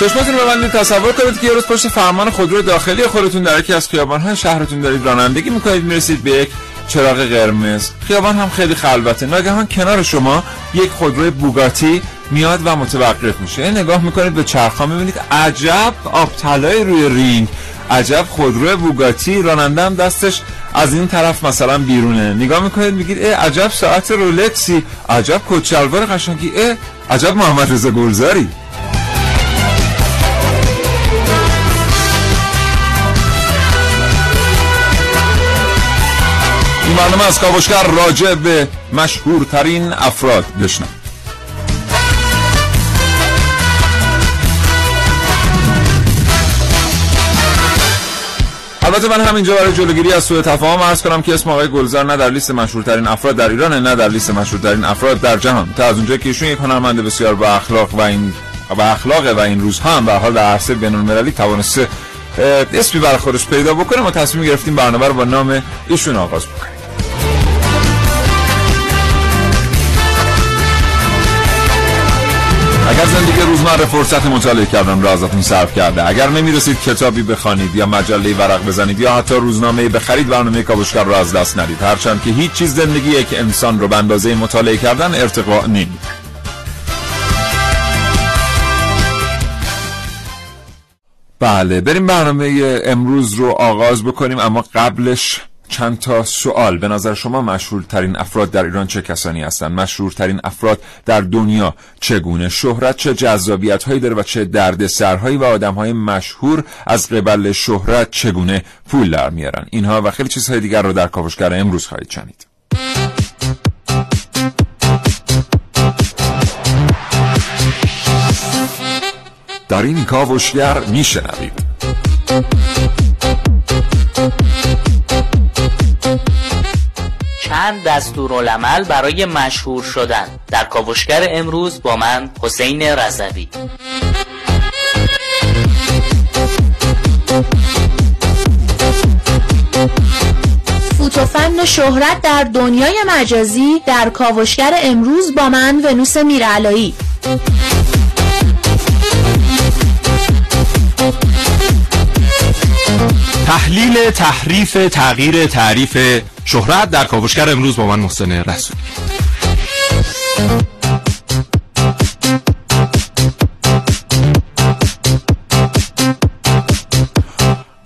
چشماتون رو ببندید تصور کنید که یه روز پشت فرمان خودرو داخلی خودتون در یکی از خیابان‌های شهرتون دارید رانندگی می‌کنید می‌رسید به یک چراغ قرمز. خیابان هم خیلی خلوته. ناگهان کنار شما یک خودروی بوگاتی میاد و متوقف میشه. نگاه می‌کنید به چرخا می‌بینید عجب آبطلای روی رینگ. عجب خودرو بوگاتی. راننده هم دستش از این طرف مثلا بیرونه. نگاه می‌کنید میگید اه عجب ساعت رولکسی. عجب کچلوار قشنگی. اه عجب محمد رضا گلزاری. برنامه از کاوشگر راجع به مشهورترین افراد بشنم البته من همینجا برای جلوگیری از سوء تفاهم عرض کنم که اسم آقای گلزار نه در لیست مشهورترین افراد در ایران نه در لیست مشهورترین افراد در جهان. تا از اونجایی که ایشون یک هنرمند بسیار با اخلاق و این و اخلاق و این روزها هم به حال در عرصه بین المللی توانسته اسمی برای خودش پیدا بکنه. ما تصمیم گرفتیم برنامه رو با نام ایشون آغاز بکنیم. اگر زندگی روزمره فرصت مطالعه کردن را ازتون صرف کرده اگر نمی‌رسید کتابی بخوانید یا مجله ورق بزنید یا حتی روزنامه بخرید برنامه کاوشگر را از دست ندید. هرچند که هیچ چیز زندگی یک انسان رو به اندازه مطالعه کردن ارتقا نمیده بله بریم برنامه امروز رو آغاز بکنیم اما قبلش چند تا سوال. به نظر شما مشهورترین افراد در ایران چه کسانی هستند؟ مشهورترین افراد در دنیا چگونه؟ شهرت چه جذابیت هایی داره و چه دردسرهایی و آدم های مشهور از قبل شهرت چگونه پول در میارن؟ اینها و خیلی چیزهای دیگر رو در کاوشگر امروز خواهید شنید. در این کاوشگر میشنوید چند دستورالعمل برای مشهور شدن. در کاوشگر امروز با من حسین رضوی. فوتوفن شهرت در دنیای مجازی در کاوشگر امروز با من ونوس میرعلایی. تحلیل تحریف تغییر تعریف شهرت در کاوشگر امروز با من محسن رسولی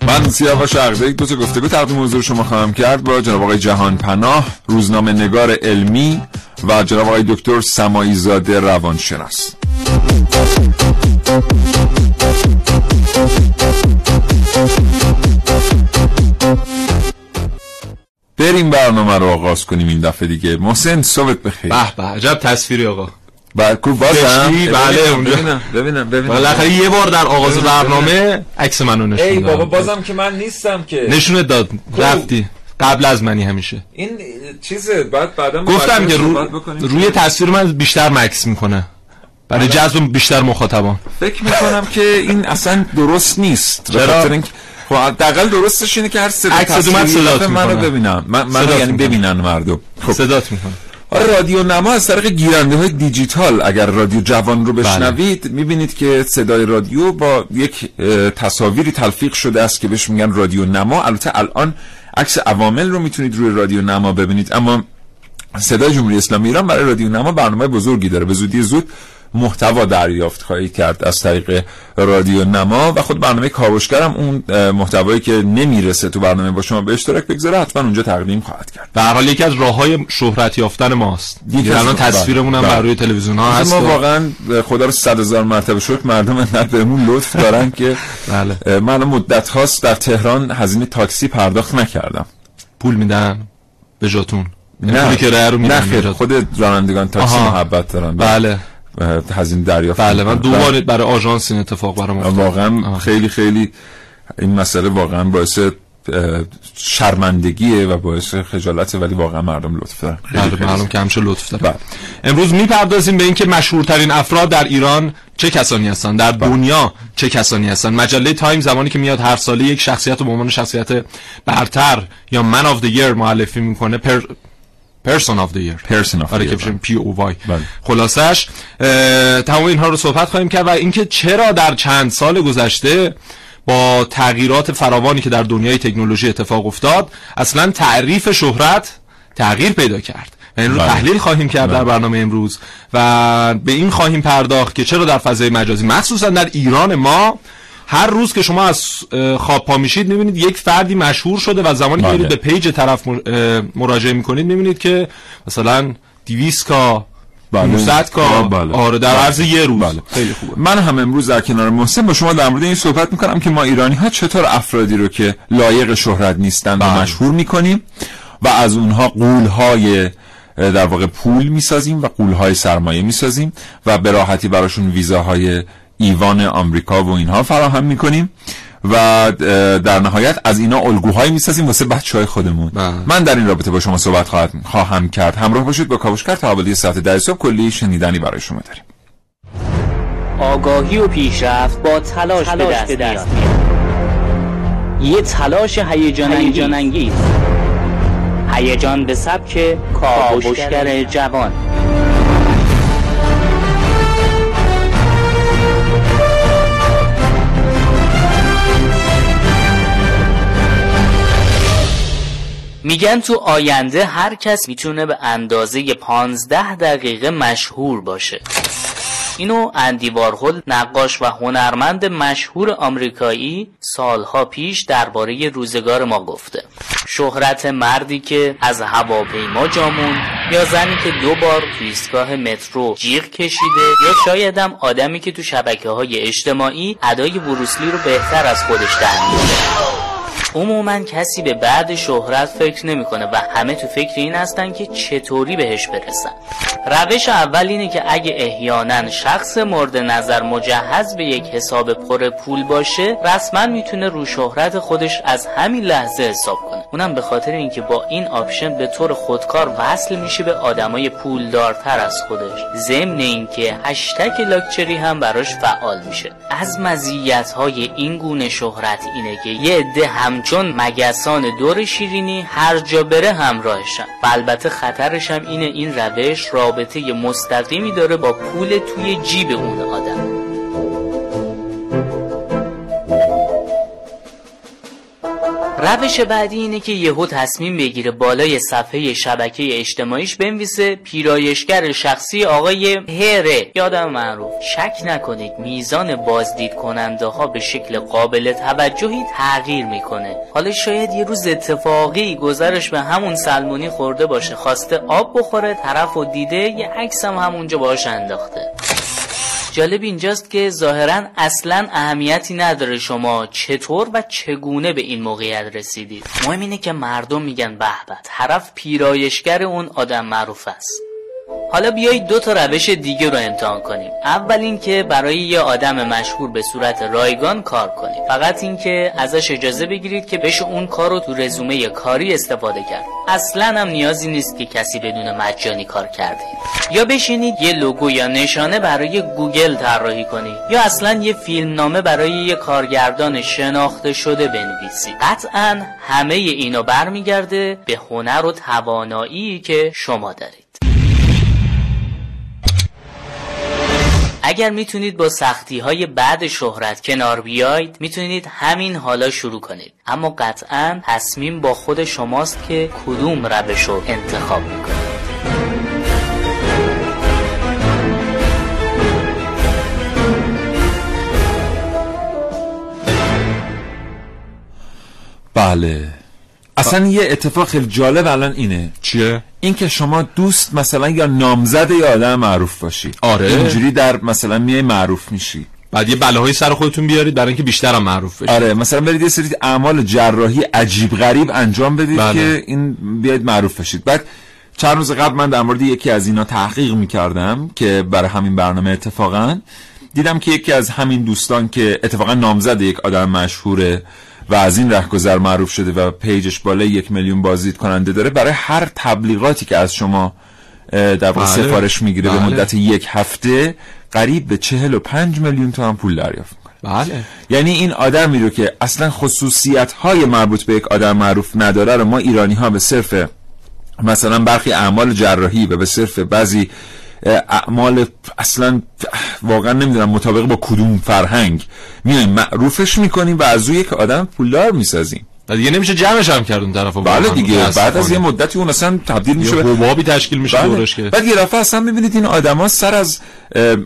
من سیاوش عقده دو تا گفتگو تقدیم حضور شما خواهم کرد با جناب آقای جهان پناه روزنامه نگار علمی و جناب آقای دکتر سمایی زاده روانشناس. بریم برنامه رو آغاز کنیم این دفعه دیگه. محسن صبحت بخیر. به به عجب تصویری آقا. کو بازم؟ بله، اونجا. ببینم ببینم ببینم. بالاخره یه بار در آغاز ببینم، برنامه عکس منو نشون ای. بابا بازم که من نیستم که. نشونت داد رفتی. قبل از منی همیشه. این چیزه بعد بعدا گفتم که رو... صحبت. روی تصویر من بیشتر مکس می‌کنه. برای جذب بیشتر مخاطبان. فکر می‌کنم که این اصلا درست نیست. چرا؟ خب حداقل درستش اینه که هر صدا عکس تصویری صدات منو. ببینم. من, من صدات یعنی. ببینن مردم. خب. صدات می‌کنه. آره رادیو نما از طریق گیرنده های دیجیتال. اگر رادیو جوان رو بشنوید می‌بینید که صدای رادیو با یک تصاویری تلفیق شده است که بهش میگن رادیو نما. البته الان عکس عوامل رو می‌تونید روی رادیو نما ببینید. اما صدای جمهوری اسلامی ایران برای رادیو نما برنامه بزرگی داره. به زودی زود محتوا دریافت خواهید کرد از طریق رادیو نما و خود برنامه کاوشگرم اون محتوایی که نمی‌رسه تو برنامه با شما به اشتراک بگذاره حتما اونجا تقدیم خواهد کرد به هر حال یکی از راه های شهرت یافتن ماست از الان تصویرمون هم بله. بر روی تلویزیون ها هست ما واقعا خدا رو صد هزار مرتبه شکر مردم انقدر بهمون لطف دارن که بله. من مدت هاست در تهران هزینه تاکسی پرداخت نکردم پول میدن به جاتون نه که رو نه. خود رانندگان تاکسی. محبت دارن بله و هزینه دریافت بله من. دو بار برای آژانس این اتفاق برام افتاد واقعا آه. خیلی خیلی این مسئله واقعا باعث شرمندگیه و باعث خجالته ولی واقعا مردم لطف دارن بله معلوم که همیشه لطف داره بله. امروز می‌پردازیم به اینکه مشهورترین افراد در ایران چه کسانی هستند در دنیا چه کسانی هستند مجله تایم زمانی که میاد هر ساله یک شخصیت رو به عنوان شخصیت برتر یا man of the معرفی می‌کنه پر person of the of the آره year، که POY بله. خلاصش تمام اینها رو صحبت خواهیم کرد و اینکه چرا در چند سال گذشته با تغییرات فراوانی که در دنیای تکنولوژی اتفاق افتاد اصلا تعریف شهرت تغییر پیدا کرد این رو بله. تحلیل خواهیم کرد در بله. برنامه امروز و به این خواهیم پرداخت که چرا در فضای مجازی مخصوصا در ایران ما هر روز که شما از خواب پا میشید می‌بینید یک فردی مشهور شده و زمانی که بله. به page طرف مراجعه می‌کنید می‌بینید که مثلا 200 کا بله. 500 کا بله. آره در بله. عرض یه روز بله. خیلی خوبه من هم امروز در کنار محسن با شما در مورد این صحبت می‌کنم که ما ایرانی ها چطور افرادی رو که لایق شهرت نیستند و بله. مشهور می‌کنیم و از اونها قول های در واقع پول می‌سازیم و قول های سرمایه می‌سازیم و به راحتی براشون ویزاهای ایوان آمریکا و اینها فراهم می‌کنیم و در نهایت از اینا الگوهایی می‌سازیم واسه بچه های خودمون. بله. من در این رابطه با شما صحبت خواهد خواهم کرد. همراه باشید با کاوشگر تا حوالی ساعت ده صبح. کلی شنیدنی برای شما داریم. آگاهی و پیشرفت با تلاش, به دست, میاد. یه تلاش هیجان انگیز هیجان به سبک کاوشگر جوان. میگن تو آینده هر کس می‌تونه به اندازه 15 دقیقه مشهور باشه. اینو اندی وارهول نقاش و هنرمند مشهور آمریکایی سالها پیش درباره روزگار ما گفته. شهرت مردی که از هواپیما جامون یا زنی که دو بار تو مترو جیغ کشیده یا شاید هم آدمی که تو شبکه های اجتماعی ادای بروسلی رو بهتر از خودش در عموما کسی به بعد شهرت فکر نمی‌کنه و همه تو فکر این هستن که چطوری بهش برسن. روش اول اینه که اگه احیانا شخص مورد نظر مجهز به یک حساب پر پول باشه رسما می‌تونه رو شهرت خودش از همین لحظه حساب کنه. اونم به خاطر اینکه با این option به طور خودکار وصل میشه به آدمای پولدارتر از خودش. ضمن اینکه هشتگ لاکچری هم براش فعال میشه. از مزیت های این گونه شهرت اینه که یه عده همچون مگسان دور شیرینی هر جا بره همراهشن و البته خطرش هم اینه این روش رابطه مستقیمی داره با پول توی جیب اون آدم. روش بعدی اینه که یهو تصمیم بگیره بالای صفحه شبکه اجتماعیش بنویسه پیرایشگر شخصی آقای هره. یادم معروف. شک نکنید میزان بازدید کننده ها به شکل قابل توجهی تغییر می‌کنه. حالا شاید یه روز اتفاقی گذرش به همون سلمونی خورده باشه. خواسته آب بخوره طرف و دیده یه عکس هم همونجا باش انداخته. جالب اینجاست که ظاهرا اصلا اهمیتی نداره شما چطور و چگونه به این موقعیت رسیدید. مهم اینه که مردم میگن به طرف پیرایشگر اون آدم معروف است. حالا بیایید دو تا روش دیگه رو امتحان کنیم. اول اینکه برای یه آدم مشهور به صورت رایگان کار کنیم. فقط اینکه ازش اجازه بگیرید که بشه اون کار رو تو رزومه کاری استفاده کرد. اصلا هم نیازی نیست که کسی بدون مجانی کار کردید یا بشینید یه لوگو یا نشانه برای گوگل طراحی کنید. یا اصلا یه فیلم نامه برای یه کارگردان شناخته شده بنویسید. قطعا همه اینا برمیگرده به هنر و توانایی که شما دارید. اگر می‌تونید با سختی های بعد شهرت کنار بیاید می‌تونید همین حالا شروع کنید. اما قطعا تصمیم با خود شماست که کدوم روش رو انتخاب می‌کنید. بله. اصلا یه اتفاق خیلی جالب الان اینه. چیه؟ اینکه شما دوست مثلا یا نامزد یا آدم معروف باشی. آره. اینجوری در مثلا میای معروف میشی. بعد یه بلاهای سر خودتون بیارید برای اینکه بیشتر هم معروف بشید. آره مثلا برید یه سری اعمال جراحی عجیب غریب انجام بدید بله. که این بیاید معروف بشید. بعد چند روز قبل من در مورد یکی از اینا تحقیق می‌کردم که برای همین برنامه اتفاقا. دیدم که یکی از همین دوستان که اتفاقا نامزد یک آدم مشهوره و از این رهگذر معروف شده و پیجش بالای یک میلیون بازدید کننده داره برای هر تبلیغاتی که از شما در واقع بله. سفارش می‌گیره به بله. مدت یک هفته قریب به چهل و پنج میلیون تومن پول دریافت می‌کنه بله یعنی این آدمی رو که اصلا خصوصیت های مربوط به یک آدم معروف نداره رو ما ایرانی ها به صرف مثلا برخی اعمال جراحی و به صرف بعضی اعمال اصلا واقعا نمی‌دونم مطابق با کدوم فرهنگ. میایم معروفش می‌کنیم و از او یک آدم پولدار می‌سازیم. و دیگه نمیشه جمعش هم کرد اون طرفو بله. دیگه. بعد از. یه مدتی اون اصلا تبدیل میشه حبابی تشکیل میشه بله. دورش که. بعد یه دفعه اصلا می‌بینید این آدما سر از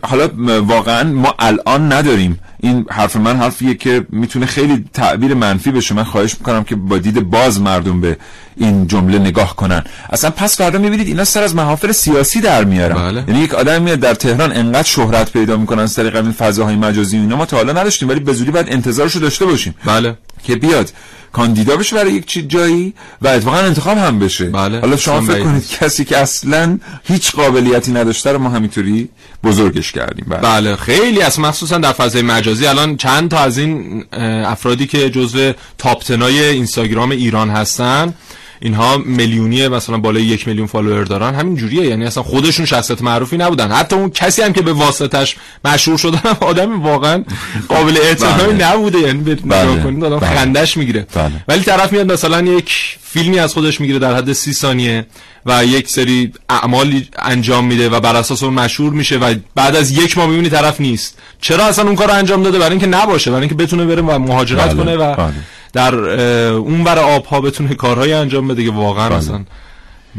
حالا واقعا ما الان نداریم. این حرف من حرفیه که می‌تونه خیلی تعبیر منفی بشه. من خواهش می‌کنم که با دید باز مردم به این جمله نگاه کنن. اصلا پس فردا می‌بینید اینا سر از محافل سیاسی در میارن. بله. یعنی یک آدم میاد در تهران انقدر شهرت پیدا می‌کنن از طریق این فضاهای مجازی اینا. ما تا حالا نداشتیم ولی به زودی باید انتظارشو داشته باشیم. بله. که بیاد. کاندیدا بشه برای یک چیز جایی و اتفاقا انتخاب هم بشه بله. حالا شما فکر کنید. کسی که اصلا هیچ قابلیتی نداشته رو ما همینطوری بزرگش کردیم بله. بله خیلی از مخصوصا در فضای مجازی الان چند تا از این افرادی که جزو تاپ اینستاگرام ایران هستن اینها میلیونی مثلا بالای یک میلیون فالوور دارن همین جوریه یعنی اصلا خودشون شخصیت معروفی نبودن حتی اون کسی هم که به واسطش مشهور شدن هم آدم واقعا قابل بله. نبوده یعنی به بله. نگاه کنید آدم بله. خندش می‌گیره بله. ولی طرف میاد مثلا یک فیلمی از خودش می‌گیره در حد سی ثانیه و یک سری اعمالی انجام میده و بر اساس اون مشهور میشه و بعد از یک ماه می‌بینی طرف نیست چرا اصلا اون کار رو انجام داده برای اینکه نباشه برای اینکه بتونه بره و مهاجرت بله، کنه و بله. در اون بر آبها بتونه کارهای انجام بده که واقعا اصلا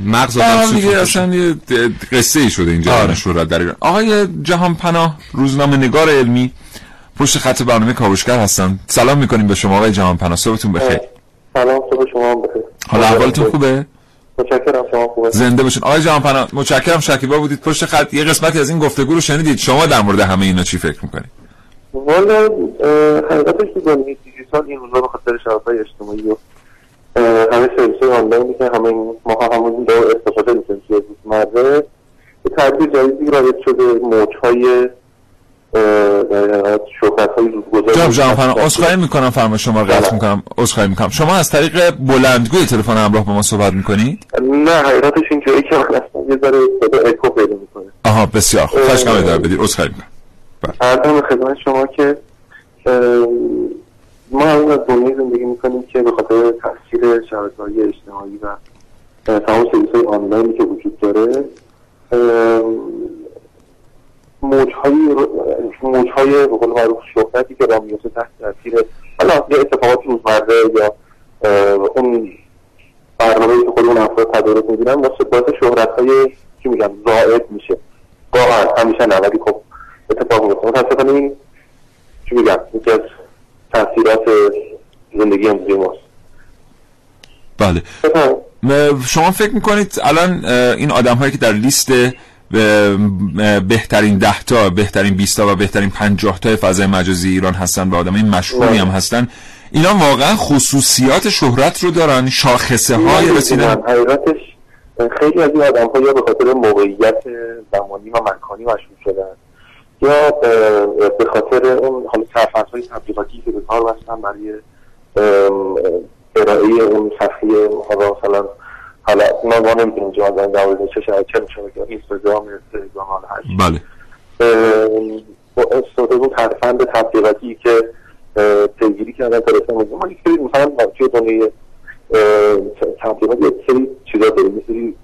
مغز آدم دیگه. اصلا یه قصه ای شده اینجا آره. شهرت در ایران آقای جهان پناه روزنامه نگار علمی پشت خط برنامه کاوشگر هستن سلام می‌کنیم به شما آقای جهان پناه صبحتون بخیر. سلام صبح شما هم بخیر. حالا احوالتون خوبه؟ متشکرم شما خوبه. زنده باشین. آقای جهان پناه متشکرم شکیبا بودید. پشت خط یه قسمتی از این گفتگو رو شنیدید. شما در مورد همه اینا چی فکر می‌کنید؟ والا حقیقتش که دیجیتال این روزا به خاطر شبکه‌های اجتماعی و همه سرویس‌های آنلاینی که همه این ماها همون دو استفاده می‌کنیم توی روزمره یه تعبیر جدیدی رایج شده موج‌های جناب جهان پناه عذرخواهی می‌کنم فرما شما رو قطع بله. می‌کنم عذرخواهی می‌کنم. شما از طریق بلندگوی تلفن همراه با ما صحبت می‌کنید؟ نه حقیقتش اینجوری که من اصلا یه ذره صدا اکو پیدا می‌کنه. آها بسیار خوب. خواهش کنم ادامه بدید. عذرخواهی می‌کنم. ارزم خدمت شما که ما الان از دنیای زندگی می‌کنیم که به خاطر تاثیر شبکه‌های اجتماعی و تمام سرویس‌های آنلاینی که وجود داره موجهای به قول معروف شهرتی که راه میفته تحت تاثیر حالا یه اتفاقات روزمره یا اون برنامه که خود اون افراد تدارک می‌گیرن با شهرت های چی میگم زائد میشه. واقعا همیشه نه ولی خب اتفاق میفته متاسفانه این چی میگم یکی از تاثیرات زندگی امروزی ماست. بله. شما فکر می‌کنید الان این آدم هایی که در لیست بهترین ده تا بهترین 20 تا و بهترین 50 تا فضای مجازی ایران هستن و آدم مشهوری هم هستن اینا واقعا خصوصیات شهرت رو دارن شاخصه های رسیدن. حقیقتش خیلی از این آدم ها یا به خاطر موقعیت زمانی و مکانی مشهور شدن. یا به خاطر اون حالا سرفرس های تبلیغاتی که به کار بستن برای ارائه اون صفحه حالا مثلا حالا ما ما نمی‌تونیم جوان در دوازده چه شبکه چه شبکه اینستاگرام تلگرام حالا چی. بله. اون ترفند تبلیغاتی که پیگیری کردن تا رسن ما یک سری مثلا توی دنیای تبلیغات یک سری چیزا داریم. یک سری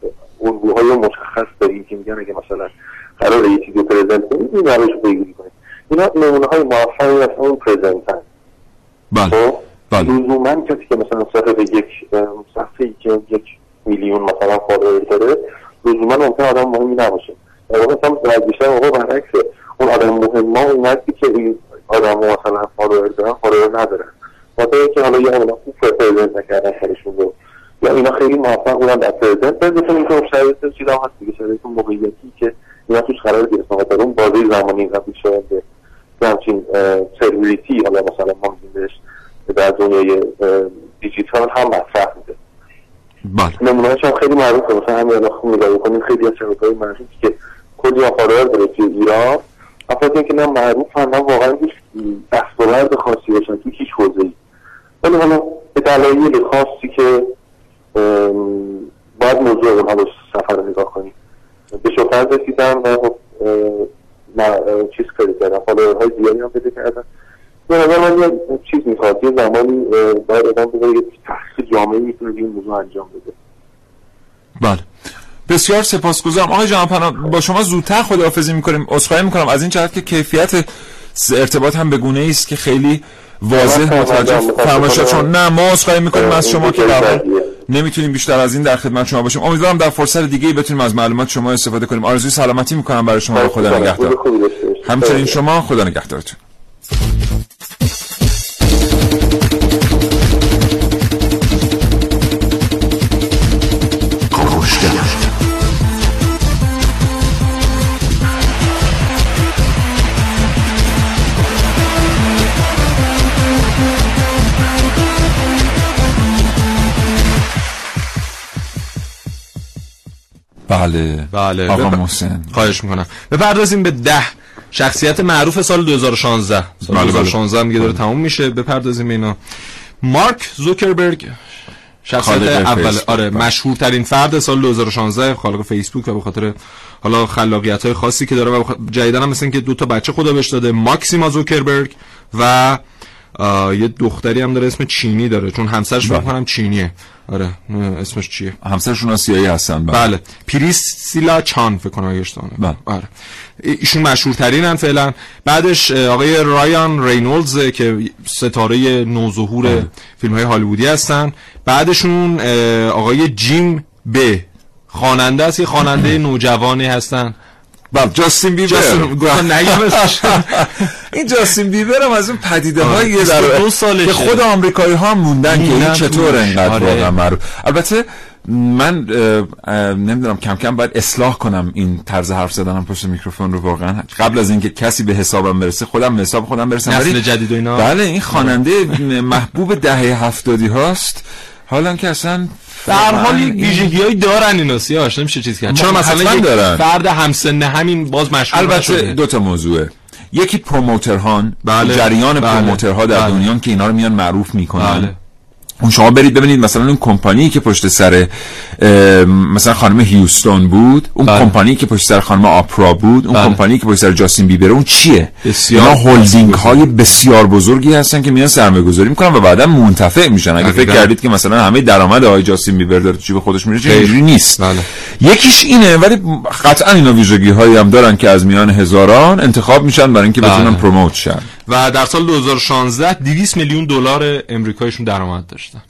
الگوهای مشخص داریم که میگن اگه مثلا قرار یه چیزی present کنید این روش رو پیگیری کنید اینا نمونه های موفقی از اون presentن بله خب؟ بله. لزوما کسی که مثلا صاحب یک صفحه ای که یک میلیون مثلا follower داره لزوما ممکن آدم مهمی نباشه. در واقع مثلا در بیشتر موقع برعکس اون آدم مهم ها اون که این آدم مثلا follower دارن follower ندارن. خاطر اینکه حالا یا اونا خوب پرزنت نکردن کارشون رو. یا اینا خیلی موفق بودن در پرزنت پرزنت این که شرایط چیزا هست دیگه شرایط موقعیتی که اینا توش قرار گرفتن و در اون بازه زمانی قبل شاید به همچین سروریتی حالا مثلا ما بهش در دنیای دیجیتال هم مطرح میده بله. نمونهش هم خیلی معروفه. مثلا همین الان نگاه کنیم خیلی از چهره های معروفی که کلی فالوور داره توی ایران. افرادی که نه معروف هم نه واقعا هیچ دستاورد خاصی باشن توی هیچ حوزه ای ولی حالا به دلایل خاصی که باید موضوع اونها رو سفر رو نگاه کنیم. به شهرت رسیدن و خب، چیز کاری کردن فالوورهای زیادی هم پیدا کردن به نظر من یه چیز می‌خواد یه زمانی باید آدم بذاره یه تحقیق جامعه می‌تونه این موضوع انجام بده. بله. بسیار سپاسگزارم. آقای جهانپناه با شما زودتر خداحافظی می‌کنیم عذرخواهی می‌کنم. از این جهت که کیفیت ارتباط هم به گونه ای است که خیلی واضح متوجه. فرمایشات چون نه ما عذرخواهی می‌کنیم. از شما که نمی‌تونیم بیشتر از این در خدمت شما باشیم. امیدوارم در فرصت دیگه بتونیم از معلومات شما استفاده کنیم. آرزوی سلامتی می‌کنم برای شما. و خدا نگهدار. همچنین شما خدا نگهدارتون. بله. بله. آقا بپ- محسن. خواهش می‌کنم. بپردازیم به ده. شخصیت معروف سال 2016 سال بله، بله. 2016 هم دیگه داره تموم میشه. بپردازیم اینا. مارک زوکربرگ شخصیت اول. فیسبوک، آره بله. مشهورترین فرد سال 2016 خالق فیسبوک و به خاطر حالا خلاقیت های خاصی که داره و بخ- جدیدن هم مثل اینکه دو تا بچه خدا بهش داده ماکسیما زوکربرگ و یه دختری هم داره اسم چینی داره چون همسرش فکر بله. کنم چینیه. آره اسمش چیه همسرشون آسیایی هستن بله. بله پریسیلا چان فکر کنم اگه اشتباه. بله. آره ایشون مشهورترینن فعلا بعدش آقای رایان رینولدز که ستاره نوظهور بله. فیلم های هالیوودی هستن بعدشون آقای جیم ب خواننده است خواننده نوجوانی هستن بله جاستین بیبر اسمش. این جاستین بیبر هم از اون پدیده آره، های 22 سالشه. که خود آمریکایی ها موندن که این چطور. انقدر آره. واقعا معروف البته من نمی‌دونم کم کم باید اصلاح کنم این طرز حرف زدنم پشت میکروفون رو واقعا قبل از اینکه کسی به حسابم برسه خودم به حساب خودم برسم نسل جدید و اینا. بله این خواننده محبوب دهه هفتادی هاست حالا که اصلا در حال یک ویژگی هایی دارن اینا سیاهش نمیشه چیز کرد چرا مثلا یک دارن. فرد همسن همین باز مشهور البته؟ دو تا موضوعه یکی پروموترهان بله. جریان بله. پروموترها در بله. دنیا که اینا رو میان معروف می‌کنن بله. اون شما برید ببینید مثلا اون کمپانی که پشت سر مثلا خانم هیوستون بود اون بله. کمپانی که پشت سر خانم آپرا بود اون بله. کمپانی که پشت سر جاستین بیبر اون چیه اینا هلدینگ های بسیار بزرگی هستن که میان سرمایه گذاری می‌کنن و بعدا منتفع میشن اگه فکر. کردید که مثلا همه درآمد آقای جاستین بیبر داره تو جیب خودش میره. اینجوری نیست بله. یکیش اینه ولی قطعا اینا ویژگی هایی هم دارن که از میان هزاران انتخاب میشن برای اینکه بتونن بله. پروموت شن و در سال 2016 200 میلیون دلار امریکایشون درآمد داشتن.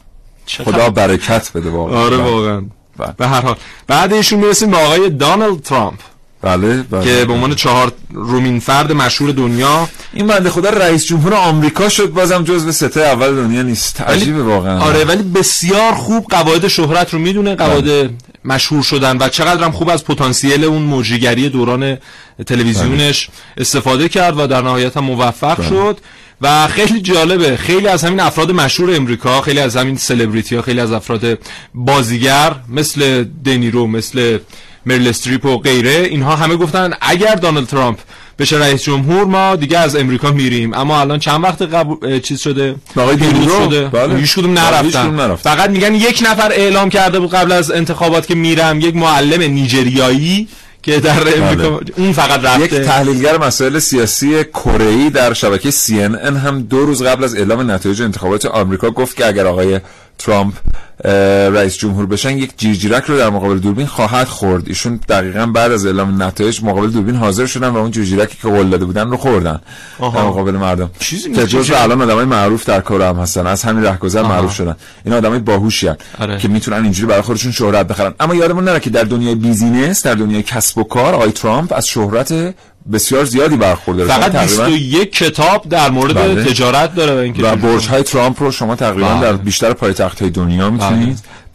خدا برکت بده واقعا. آره بله. واقعا. بله. به هر حال. بعد ایشون می‌رسیم به آقای دانالد ترامپ. بله بله. که به عنوان چهار رومین فرد مشهور دنیا. این بنده خدا رئیس جمهور آمریکا شد بازم جزو سته اول دنیا نیست. عجیبه واقعا. آره ولی بسیار خوب قواعد شهرت رو می‌دونه قواعد مشهور شدن و چقدر هم خوب از پتانسیل اون موجیگری دوران تلویزیونش استفاده کرد و در نهایت هم موفق شد. و خیلی جالبه خیلی از همین افراد مشهور امریکا خیلی از همین سلبریتی ها خیلی از افراد بازیگر مثل دنیرو مثل مرل استریپ و غیره اینها همه گفتن اگر دونالد ترامپ بشه رئیس جمهور ما دیگه از امریکا میریم اما الان چند وقت قبول اه، چیز شده آقای دنیرو؟ شده بله. هیچ کدوم بله، نرفتن کدوم نرفتن. فقط میگن یک نفر اعلام کرده بود قبل از انتخابات که میرم یک معلم نیجریایی که در امریکا اون فقط یک رفته تحلیلگر مسائل سیاسی کره ای در شبکه CNN هم دو روز قبل از اعلام نتایج انتخابات آمریکا گفت که اگر آقای ترامپ رئیس جمهور بشن یک جیرجیرک رو در مقابل دوربین خواهد خورد ایشون دقیقا بعد از اعلام نتایج مقابل دوربین حاضر شدن و اون جیرجیرکی که قول داده بودن رو خوردن آها. در مقابل مردم چیزی که. جزو الان آدمای معروف در کره هم هستن از همین رهگذر معروف شدن این آدمای باهوشی آره. که می‌تونن اینجوری برای خودشون شهرت بخرن اما یادمون نره که در دنیای business در دنیای کسب و کار آقای ترامپ از شهرت بسیار زیادی برخورداره فقط شما تقریباً 21 کتاب در مورد بله. تجارت داره و اینکه و برج های ترامپ رو شما تقریبا بله. در بیشتر پایتخت های دنیا می‌تونید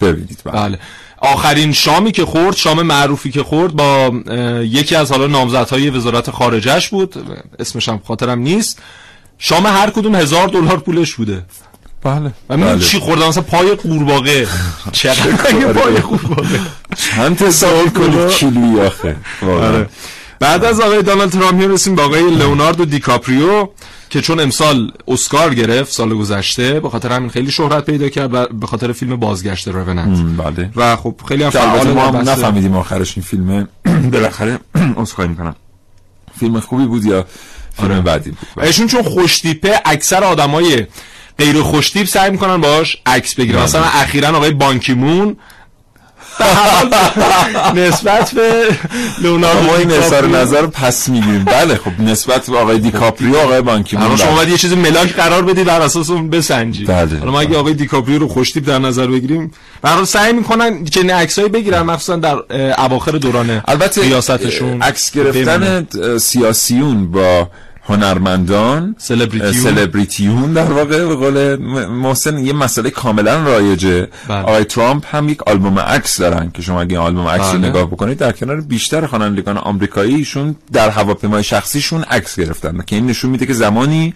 ببینید بله. بله. آخرین شامی که خورد شام معروفی که خورد با یکی از حالا نامزدهای وزارت خارجش بود. اسمش هم خاطرم نیست. شام هر کدوم هزار دلار پولش بوده. بله. و بله. چی خوردن. مثلا پای قورباغه. چقدر پای قورباغه. چند تا سوال کنی کیلویی آخه. آره. بعد از آقای دونالد ترامپ می‌رسیم به آقای لئوناردو دیکاپریو. که چون امسال اسکار گرفت سال گذشته به خاطر همین خیلی شهرت پیدا کرد به خاطر فیلم بازگشت روننت م، بله. و خب خیلی هم فعال ما هم نفهمیدیم آخرش این فیلم بالاخره اسخای می‌کنم فیلم خوبی بود یا فیلم آره. بدی بود؟ ایشون چون خوشتیپه اکثر آدمای غیر خوشتیپ سعی می‌کنن باش عکس بگیرن. بله. مثلا اخیرا آقای بانکیمون نسبت به لئوناردو ما این اظهار نظر پس می‌گیریم. بله خب نسبت به آقای دیکاپریو آقای بانکی الان شما باید یه چیز ملاک قرار بدی بر اساس اون بسنجی. بله. حالا ما اگه آقای دیکاپریو رو خوشتیپ در نظر بگیریم حال سعی می‌کنن چنین عکسایی بگیرن مخصوصا در اواخر دوران البته ریاستشون. عکس گرفتن سیاسیون با هنرمندان سلبریتیون. در واقع به قول محسن یه مسئله کاملا رایجه بله. آقای ترامپ هم یک آلبوم عکس دارن که شما اگه این آلبوم عکس رو بله. نگاه بکنید در کنار بیشتر خوانندگان آمریکاییشون در هواپیمای شخصیشون عکس گرفتن که این نشون میده که زمانی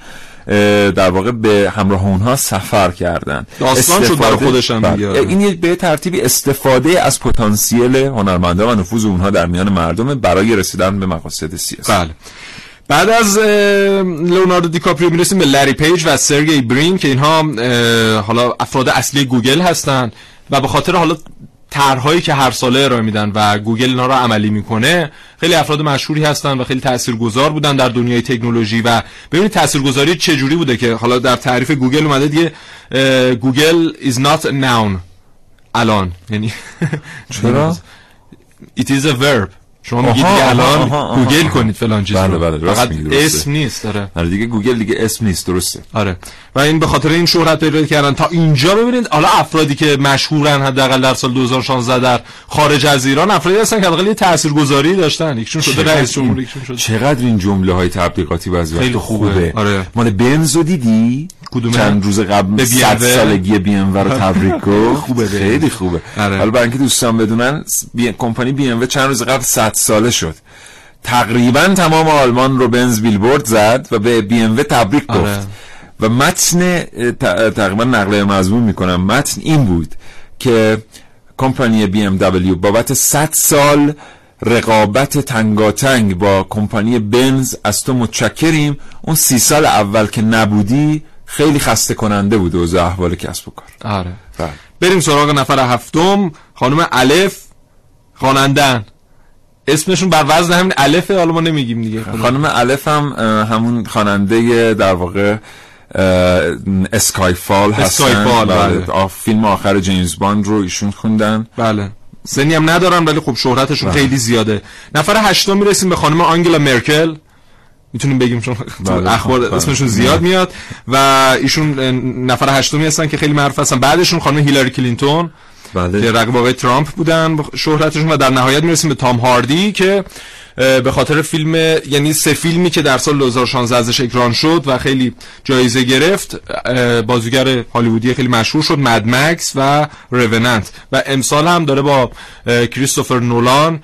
در واقع به همراه اونها سفر کردن داستان شد برای استفاده- خودش هم بله. دیگه. این یک به ترتیبی استفاده از پتانسیل هنرمندان و نفوذ اونها در میان مردم برای رسیدن به مقاصد سیاسی بله بعد از لئوناردو دیکاپریو می‌رسیم به لری پیج و سرگی برین که اینها حالا افراد اصلی گوگل هستن و به خاطر حالا طرحهایی که هر ساله ارائه میدن و گوگل اینا رو عملی می‌کنه خیلی افراد مشهوری هستن و خیلی تاثیرگذار بودن در دنیای تکنولوژی و ببینید تاثیرگذاری چه جوری بوده که حالا در تعریف گوگل اومده دیگه گوگل is not a noun الان یعنی چرا؟ it is a verb شما میگید الان آها، آها، گوگل آها. کنید فلان چیز بله،. بله، فقط. اسم نیست داره آره دیگه گوگل دیگه اسم نیست درسته آره و این به خاطر این شهرت پیدا کردن تا اینجا ببینید حالا افرادی که مشهورن حداقل در سال 2016 در خارج از ایران افرادی هستن که حداقل یه تاثیرگذاری داشتن یکشون شده رئیس جمهور یکشون شده چقدر این جمله های تبلیغاتی بعضی خیلی خوبه. خوبه آره. مال بنزو دیدی کدومه؟ چند روز قبل به صد BMW. سالگی بی ام رو تبریک گفت خوبه به خیلی خوبه آره. حالا برای اینکه دوستان بدونن بی... کمپانی بی ام چند روز قبل 100 ساله شد. تقریبا تمام آلمان رو بنز بیلبورد زد و به بی ام تبریک گفت. آره. و متن تقریبا نقل مضمون می‌کنم. متن این بود که کمپانی بی ام دبلیو بابت 100 سال رقابت تنگاتنگ با کمپانی بنز از تو متشکریم. اون سی سال اول که نبودی خیلی خسته کننده بود اوضاع احوال کسب و کار. آره. بله. بریم سراغ نفر هفتم. خانم الف خوانندن اسمشون بر وزن همین الفه حالا ما نمیگیم دیگه. خانم الف هم همون خواننده در واقع اسکای فال هستن. بله. فیلم آخر جیمز باند رو ایشون خوندن. بله. سنی هم ندارن ولی خب شهرتشون بله. خیلی زیاده. نفر هشتم می‌رسیم به خانم آنگلا مرکل. می‌تونیم بگیم چون بله، اخبار بله. اسمشون زیاد میاد. و ایشون نفر هشتمی هستن که خیلی معروف هستن. بعدشون خانم هیلاری کلینتون. که بله رقیب آقای ترامپ بودن شهرتشون و در نهایت می‌رسیم به تام هاردی که به خاطر فیلم یعنی سه فیلمی که در سال 2016 ازش اکران شد و خیلی جایزه گرفت بازیگر هالیوودی خیلی مشهور شد مد مکس و روننت و امسال هم داره با کریستوفر نولان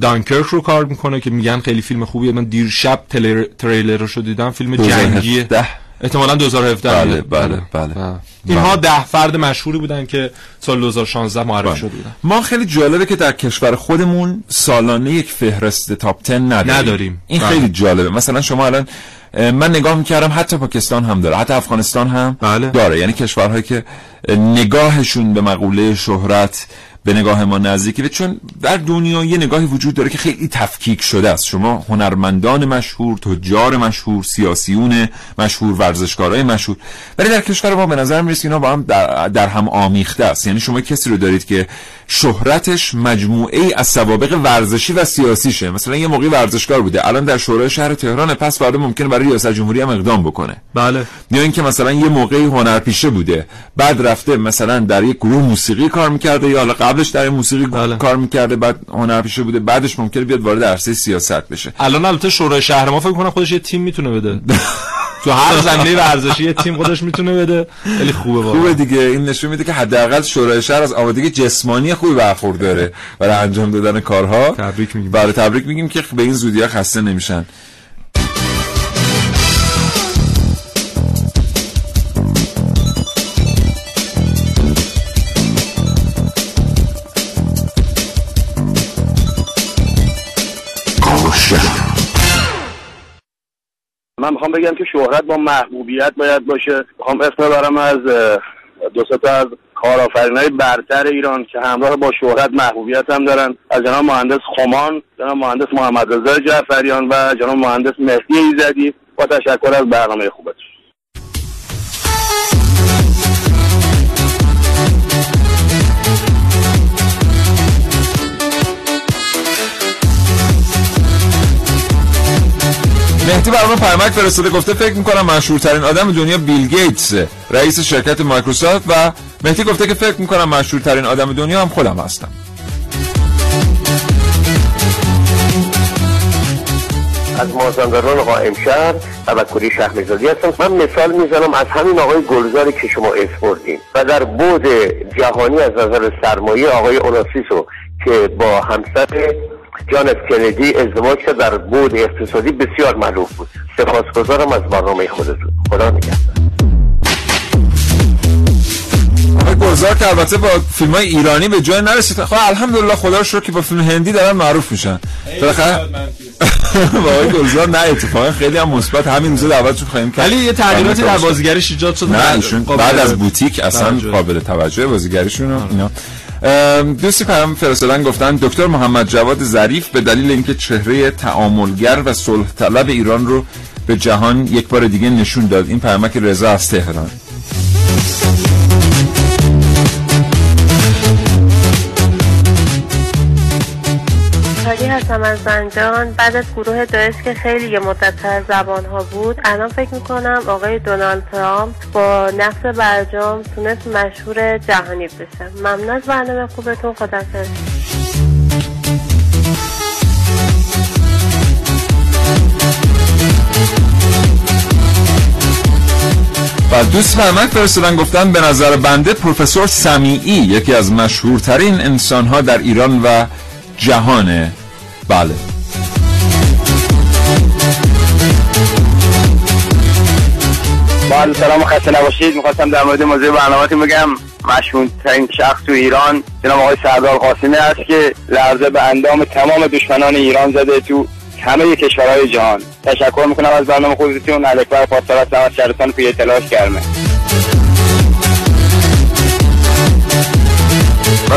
دانکرک رو کار می‌کنه که میگن خیلی فیلم خوبیه. من دیر شب تریلر رو شد دیدم فیلم جنگی 2017. احتمالا 2017 بله، میاد. بله، بله. و اینها ده فرد مشهوری بودن که سال 2016 معرفی بله. شده بودن ما خیلی جالبه که در کشور خودمون سالانه یک فهرست تاپ 10 نداریم نداریم. این بله. خیلی جالبه مثلا شما الان من نگاه می‌کردم حتی پاکستان هم داره حتی افغانستان هم بله. داره یعنی کشورهایی که اه، نگاهشون به مقوله شهرت به نگاه ما نزدیکه چون در دنیا یه نگاهی وجود داره که خیلی تفکیک شده است. شما هنرمندان مشهور تجار مشهور سیاسیون مشهور ورزشکارای مشهور ولی در کشور ما به نظر می‌رسه اینا با هم در, در هم آمیخته است. یعنی شما کسی رو دارید که شهرتش مجموعه ای از سوابق ورزشی و سیاسیشه. مثلا یه موقعی ورزشکار بوده. الان در شورای شهر تهران پس فردا ممکنه برای ریاست جمهوری هم اقدام بکنه. بله. یا اینکه مثلا یه موقعی هنرپیشه بوده. بعد رفته مثلا در یک گروه موسیقی کار می‌کرده یا حالا قبلش در موسیقی بله. کار می‌کرده بعد هنرپیشه بوده. بعدش ممکنه بیاد وارد عرصه سیاست بشه. الان البته شورای شهر ما فکر کنم خودش یه تیم می‌تونه بده. تو هر زمینه ورزشی تیم خودش می‌تونه بده. خیلی خوبه واقعا. خوبه دیگه. این نشون میده که حداقل شورای شهر از آمادگی جسمانی خوبی برخورداره برای انجام دادن کارها. تبریک میگیم. برای تبریک میگیم که به این زودی ها خسته نمیشن. من می‌خوام بگم که شهرت با محبوبیت باید باشه. می‌خوام اسم ببرم از دو تا از کارآفرینای برتر ایران که همراه با شهرت محبوبیت هم دارن. از جناب مهندس خمان جناب مهندس محمد رضا جعفریان و جناب مهندس مهدی ایزدی. با تشکر از برنامه خوبتون. مهدی برام پیامک فرستاده گفته فکر می‌کنم مشهورترین آدم دنیا بیل گیتس رئیس شرکت مایکروسافت و مهدی گفته که فکر می‌کنم مشهورترین آدم دنیا هم خودم هستم. از مازندران قائم شهر توکلی شهرزادی هستم. من مثال می‌زنم از همین آقای گلزاری که شما اسپردین و در بود جهانی از نظر سرمایه آقای اوناسیسو که با همسر جان اف کندی ازدواج کرد در بود اقتصادی بسیار معروف بود. سپاسگزارم از برنامه خودتون. خدا نگهدار. گلزار که البته با فیلم های ایرانی به جای نرسید. خب الحمدلله خدا رو شکر که با فیلم هندی دارن معروف میشن. بالاخره با آقای گلزار نه اتفاقا خیلی هم مثبت. همین روزا دعوتشون خواهیم کرد. ولی یه تغییراتی در بازیگریش ایجاد شد نه ایشون بعد از بوتیک اصلا. قابل توجه بازیگریشون رو اینا دوستی پیام فرستادن گفتن دکتر محمد جواد ظریف به دلیل اینکه چهره تعاملگر و صلح طلب ایران رو به جهان یک بار دیگه نشون داد. این پیامک رضا از تهران. هستم از زنجان بعد از گروه داعش که خیلی یه مدت زبان ها بود الان فکر می‌کنم آقای دونالد ترامپ با نقص برجام تونست مشهور جهانی بشه. ممنون از برنامه خوبتون. خدافظ و دوست پیامک فرستادن گفتن به نظر بنده پروفسور سمیعی یکی از مشهورترین انسانها در ایران و جهانه. بله. با سلام و خسته نباشید. می‌خواستم در مورد موضوع برنامه‌تون بگم. مشهورترین شخص تو ایران جناب آقای سردار قاسمی است که لرزه به اندام تمام دشمنان ایران زده تو همه کشورهای جهان. تشکر می‌کنم از برنامه خودتون الکبر پاسدار هستم از شهرستان توی اطلاعات کرمه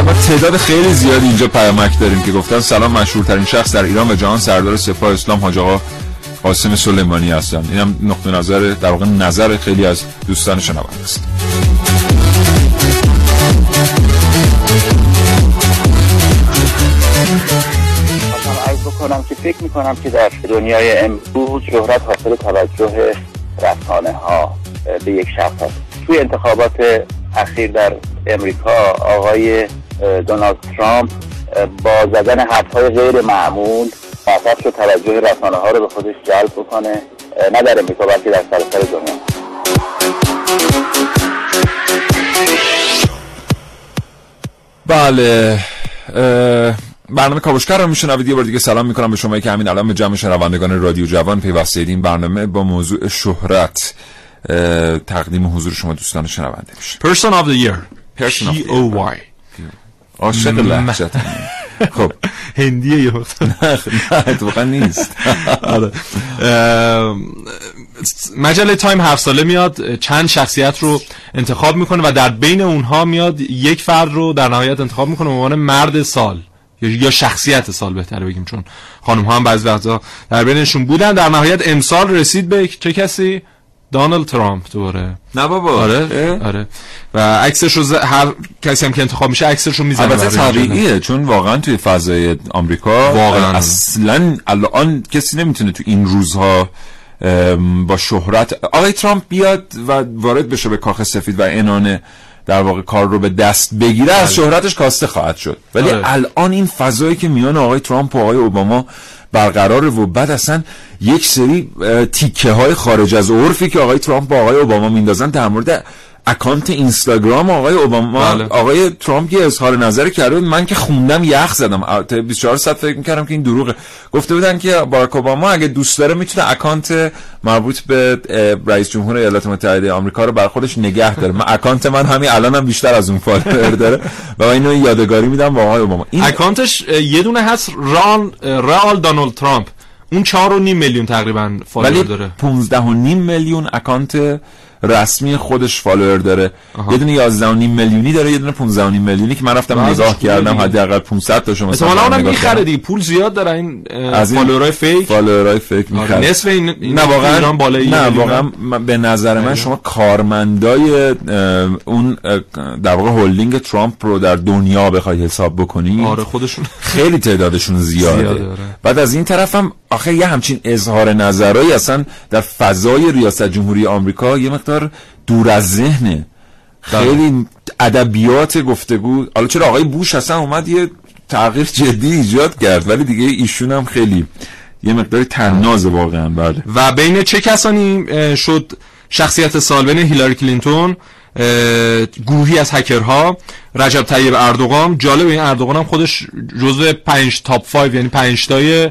با تعداد خیلی زیادی اینجا پیامک داریم که گفتن سلام مشهورترین شخص در ایران و جهان سردار سپاه اسلام حاج آقا قاسم سلیمانی هستن این هم نقطه نظر در واقع نظر خیلی از دوستان شنونده است. بکنم که فکر می‌کنم که در دنیای امروز شهرت حاصل توجه رسانه ها به یک شخص هست توی انتخابات اخیر در امریکا آقای دونالد ترامپ با زدن حرف های غیر معمول موفق شد توجه رسانه ها رو به خودش جلب بکنه. نه در امریکا بلکه در سراسر دنیا. بله. برنامه کاوشگر رو میشنوید. یه بار دیگه سلام می‌کنم به شما که همین الان به جمع شنوندگان رادیو جوان پیوسته این برنامه با موضوع شهرت. تقدیم حضور شما دوستان شنونده میشه. Person of the year. Person of the عاشق لهجت خب. هندیه یه وقت نه اتفاقا نیست. آره. مجله تایم هر ساله میاد. چند شخصیت رو انتخاب می‌کنه و در بین اونها میاد یک فرد رو در نهایت انتخاب می‌کنه به عنوان مرد سال. یا- شخصیت سال بهتره بگیم چون خانم ها هم بعضی وقتا در بینشون بودن. در نهایت امسال رسید به چه کسی؟ دانالد ترامپ دوباره. نه بابا. آره؟ آره. و عکسش رو ز- هر کسی هم که انتخاب میشه عکسش رو می‌زنه البته طبیعیه چون واقعا توی فضای آمریکا واقعاً. اصلا الان کسی نمی‌تونه تو این روزها با شهرت آقای ترامپ بیاد و وارد بشه به کاخ سفید و انانه در واقع کار رو به دست بگیره از شهرتش کاسته خواهد شد. ولی آره. الان این فضایی که میان آقای ترامپ و آقای اوباما برقراره و بعد اصلا یک سری تیکه های خارج از عرفی که آقای ترامپ با آقای اوباما میندازن در مورد اکانت اینستاگرام آقای اوباما بله. آقای ترامپ یه اظهار نظر کرده من که خوندم یخ زدم. تا 24 ساعت فکر می‌کردم که این دروغه. گفته بودن که باراک اوباما اگه دوست داره می‌تونه اکانت مربوط به رئیس جمهور ایالات متحده آمریکا رو بر خودش نگه داره. من اکانت من همین الانم بیشتر از اون فالوور داره. و من اینو یادگاری میدم با آقای اوباما. این اکانتش یه دونه هست. ران اه، real دونالد ترامپ. اون چهار و نیم میلیون تقریبا فالوور داره. 15 و نیم میلیون اکانت رسمی خودش فالوور داره. یه دونه 11 و نیم میلیونی داره یه دونه 15 و نیم میلیونی که من رفتم نگاه کردم. حداقل 500 تاشو مثلا احتمالاً اونم می‌خره. دیگه. پول زیاد داره این از این فالوورای fake. فالوورای fake آره، می‌خره. نصف این, این نه واقعا ایران نه واقعا به نظر من شما کارمندای اون در واقع هلدینگ ترامپ رو در دنیا بخوای حساب بکنی. آره خودشون خیلی تعدادشون زیاده, زیاده، آره. بعد از این طرف هم آخه یه همچین اظهار نظرهایی اصلا در فضای ریاست جمهوری آمریکا یه مقدار دور از ذهنه. خیلی ادبیات گفتگو حالا چرا آقای بوش اصلا اومد یه تغییر جدی ایجاد کرد ولی دیگه ایشون هم خیلی یه مقداری تناز واقعا. بله. و بین چه کسانی شد شخصیت سال بین هیلاری کلینتون؟ گروهی از هکرها رجب طیب اردوغان جالب این اردوغان هم خودش جزو پنج top 5 یعنی پنج تای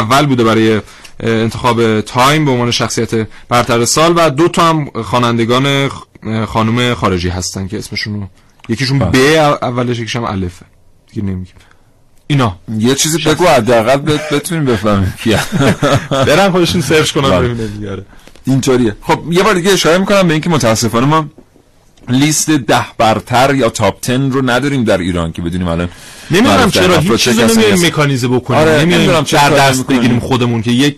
اول بوده برای انتخاب تایم به عنوان شخصیت برتر سال و دو تا هم خوانندگان خانم خارجی هستن که اسمشون رو یکیشون ب اولش یکیشون هم الفه دیگه نمیگیم. اینا. یه چیزی بگو حداقل بت- بتونیم بفهمیم کیه برن خودشون سرچ کنن بله. ببینن دیگه. آره. اینطوریه. خب یه بار دیگه اشاره می‌کنم به اینکه متاسفانه ما لیست ده برتر یا تاپ 10 رو نداریم در ایران که بدونیم الان نمی‌دونم چرا هیچ چیزی نمیایم. مکانیزه بکنیم آره، نمی‌دونم در کاری دست. بگیریم خودمون که یک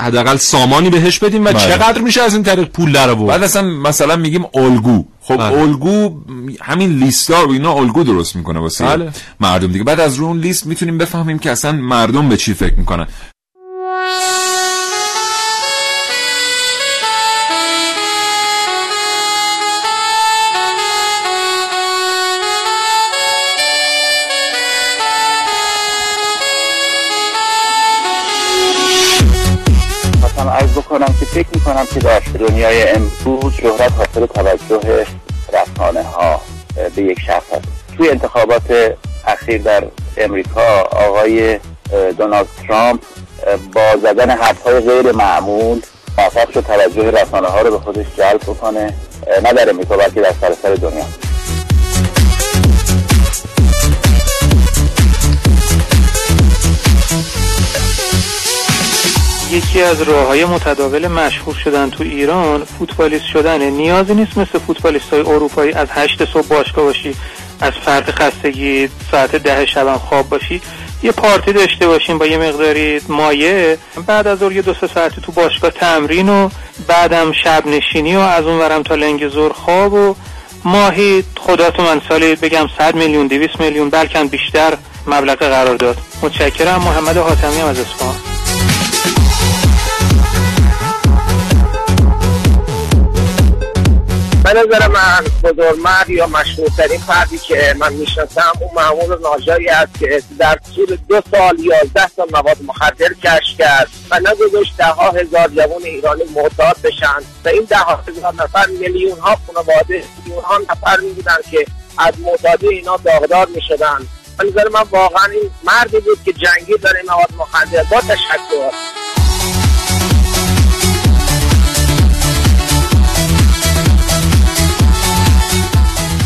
حداقل سامانی بهش بدیم و بله. چقدر میشه از این طریق پول در آورد بعد اصلا مثلا میگیم الگو خب بله. الگو همین لیستا رو اینا الگو درست می‌کنه واسه بله. مردم دیگه بعد از رو اون لیست می‌تونیم بفهمیم که اصلا مردم به چی فکر می‌کنن بکنم که فکر می‌کنم که در دنیای امروز شهرت حاصل توجه رسانه ها به یک شخص هست توی انتخابات اخیر در امریکا آقای دونالد ترامپ با زدن حرف های غیر معمول موفق شد توجه رسانه ها رو به خودش جلب بکنه نه در امریکا بلکه در سراسر دنیا. یکی از راه های متداول مشهور شدن تو ایران فوتبالیست شدنه نیازی نیست مثل فوتبالیست های اروپایی از هشت صبح باشگاه باشی از فرط خستگی ساعت ده شبم خواب باشی. یه پارتی داشته باشیم با یه مقداری مایه بعد از یه دو سه ساعتی تو باشگاه تمرین و بعدم شب نشینی و از اون ورم تا لنگ زور خواب و ماهی خدا تو من سالی بگم 100 میلیون 200 میلیون بلکن بیشتر مبلغ قرار داد. متشکرم. محمد حاتمی هم از اصفهان. به نظر من بزرگمرد یا مشهورترین فردی که من می‌شناسم اون معمول ناجایی است که در طول دو سال یازده تا مواد مخدر کشف کرد و نگذاشت ده ها هزار جوان ایرانی معتاد بشن. و این ده ها هزار نفر میلیون ها خانواده میلیون ها نفر میبودن که از معتادی اینا داغدار می‌شدن. به نظر من واقعا این مردی بود که جنگی این مواد مخدر. با تشکر.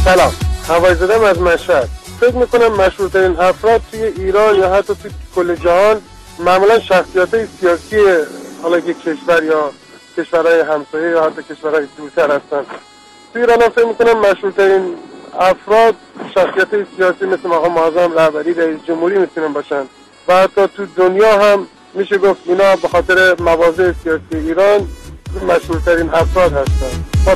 سلام. هوای زدم از مشهد. فکر می‌کنم مشهورترین افراد توی ایران یا حتی توی کل جهان معمولا شخصیت های سیاسی حالا یک کشور یا کشورهای همسایه یا حتی کشورهای دورتر هستن. توی ایران هم فکر می‌کنم مشهورترین افراد شخصیت سیاسی مثل مقام معظم رهبری رئیس جمهوری می‌تونن باشن. و حتی تو دنیا هم میشه گفت اینا به خاطر مواضع سیاسی ایران مشهورترین افراد هستن. با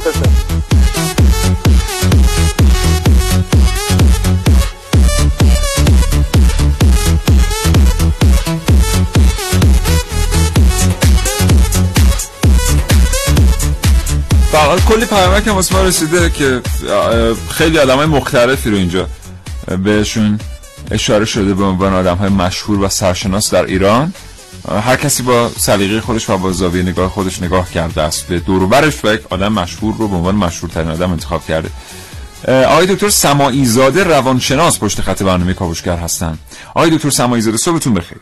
فقط کلی پیامک هم واسه ما رسیده که خیلی آدم های مختلفی رو اینجا بهشون اشاره شده به عنوان آدم های مشهور و سرشناس در ایران. هر کسی با سلیقه خودش و با زاویه نگاه خودش نگاه کرده است. به دور و برش یک آدم مشهور رو به عنوان مشهورترین آدم انتخاب کرده. آقای دکتر سماعی زاده روانشناس پشت خط برنامه کاوشگر هستن. آقای دکتر سماعی زاده صبحتون بخیر.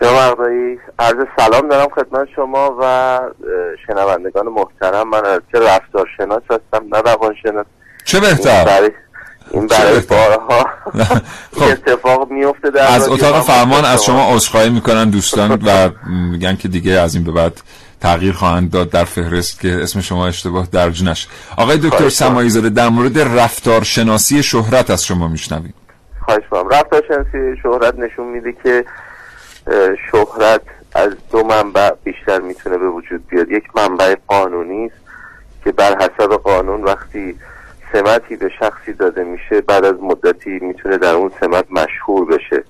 شما مقدایی عرض سلام دارم خدمت شما و شنوندگان محترم. من از چه رفتارشناس هستم نه روانشناس. چه این بهتر این برای بارها خب. اتفاق میفته در از اتاق فرمان از شما. عذرخواهی می‌کنن دوستان و میگن که دیگه از این به بعد تغییر خواهند داد در فهرست که اسم شما اشتباه درج نشه. آقای دکتر سمایی زاده در مورد رفتارشناسی شهرت از شما میشنویم. خواهش می‌کنم. رفتارشناسی شهرت نشون میده که شهرت از دو منبع بیشتر می‌تونه به وجود بیاد. یک منبع قانونی است که بر حسب قانون وقتی سمتی به شخصی داده میشه بعد از مدتی می‌تونه در اون سمت مشهور بشه.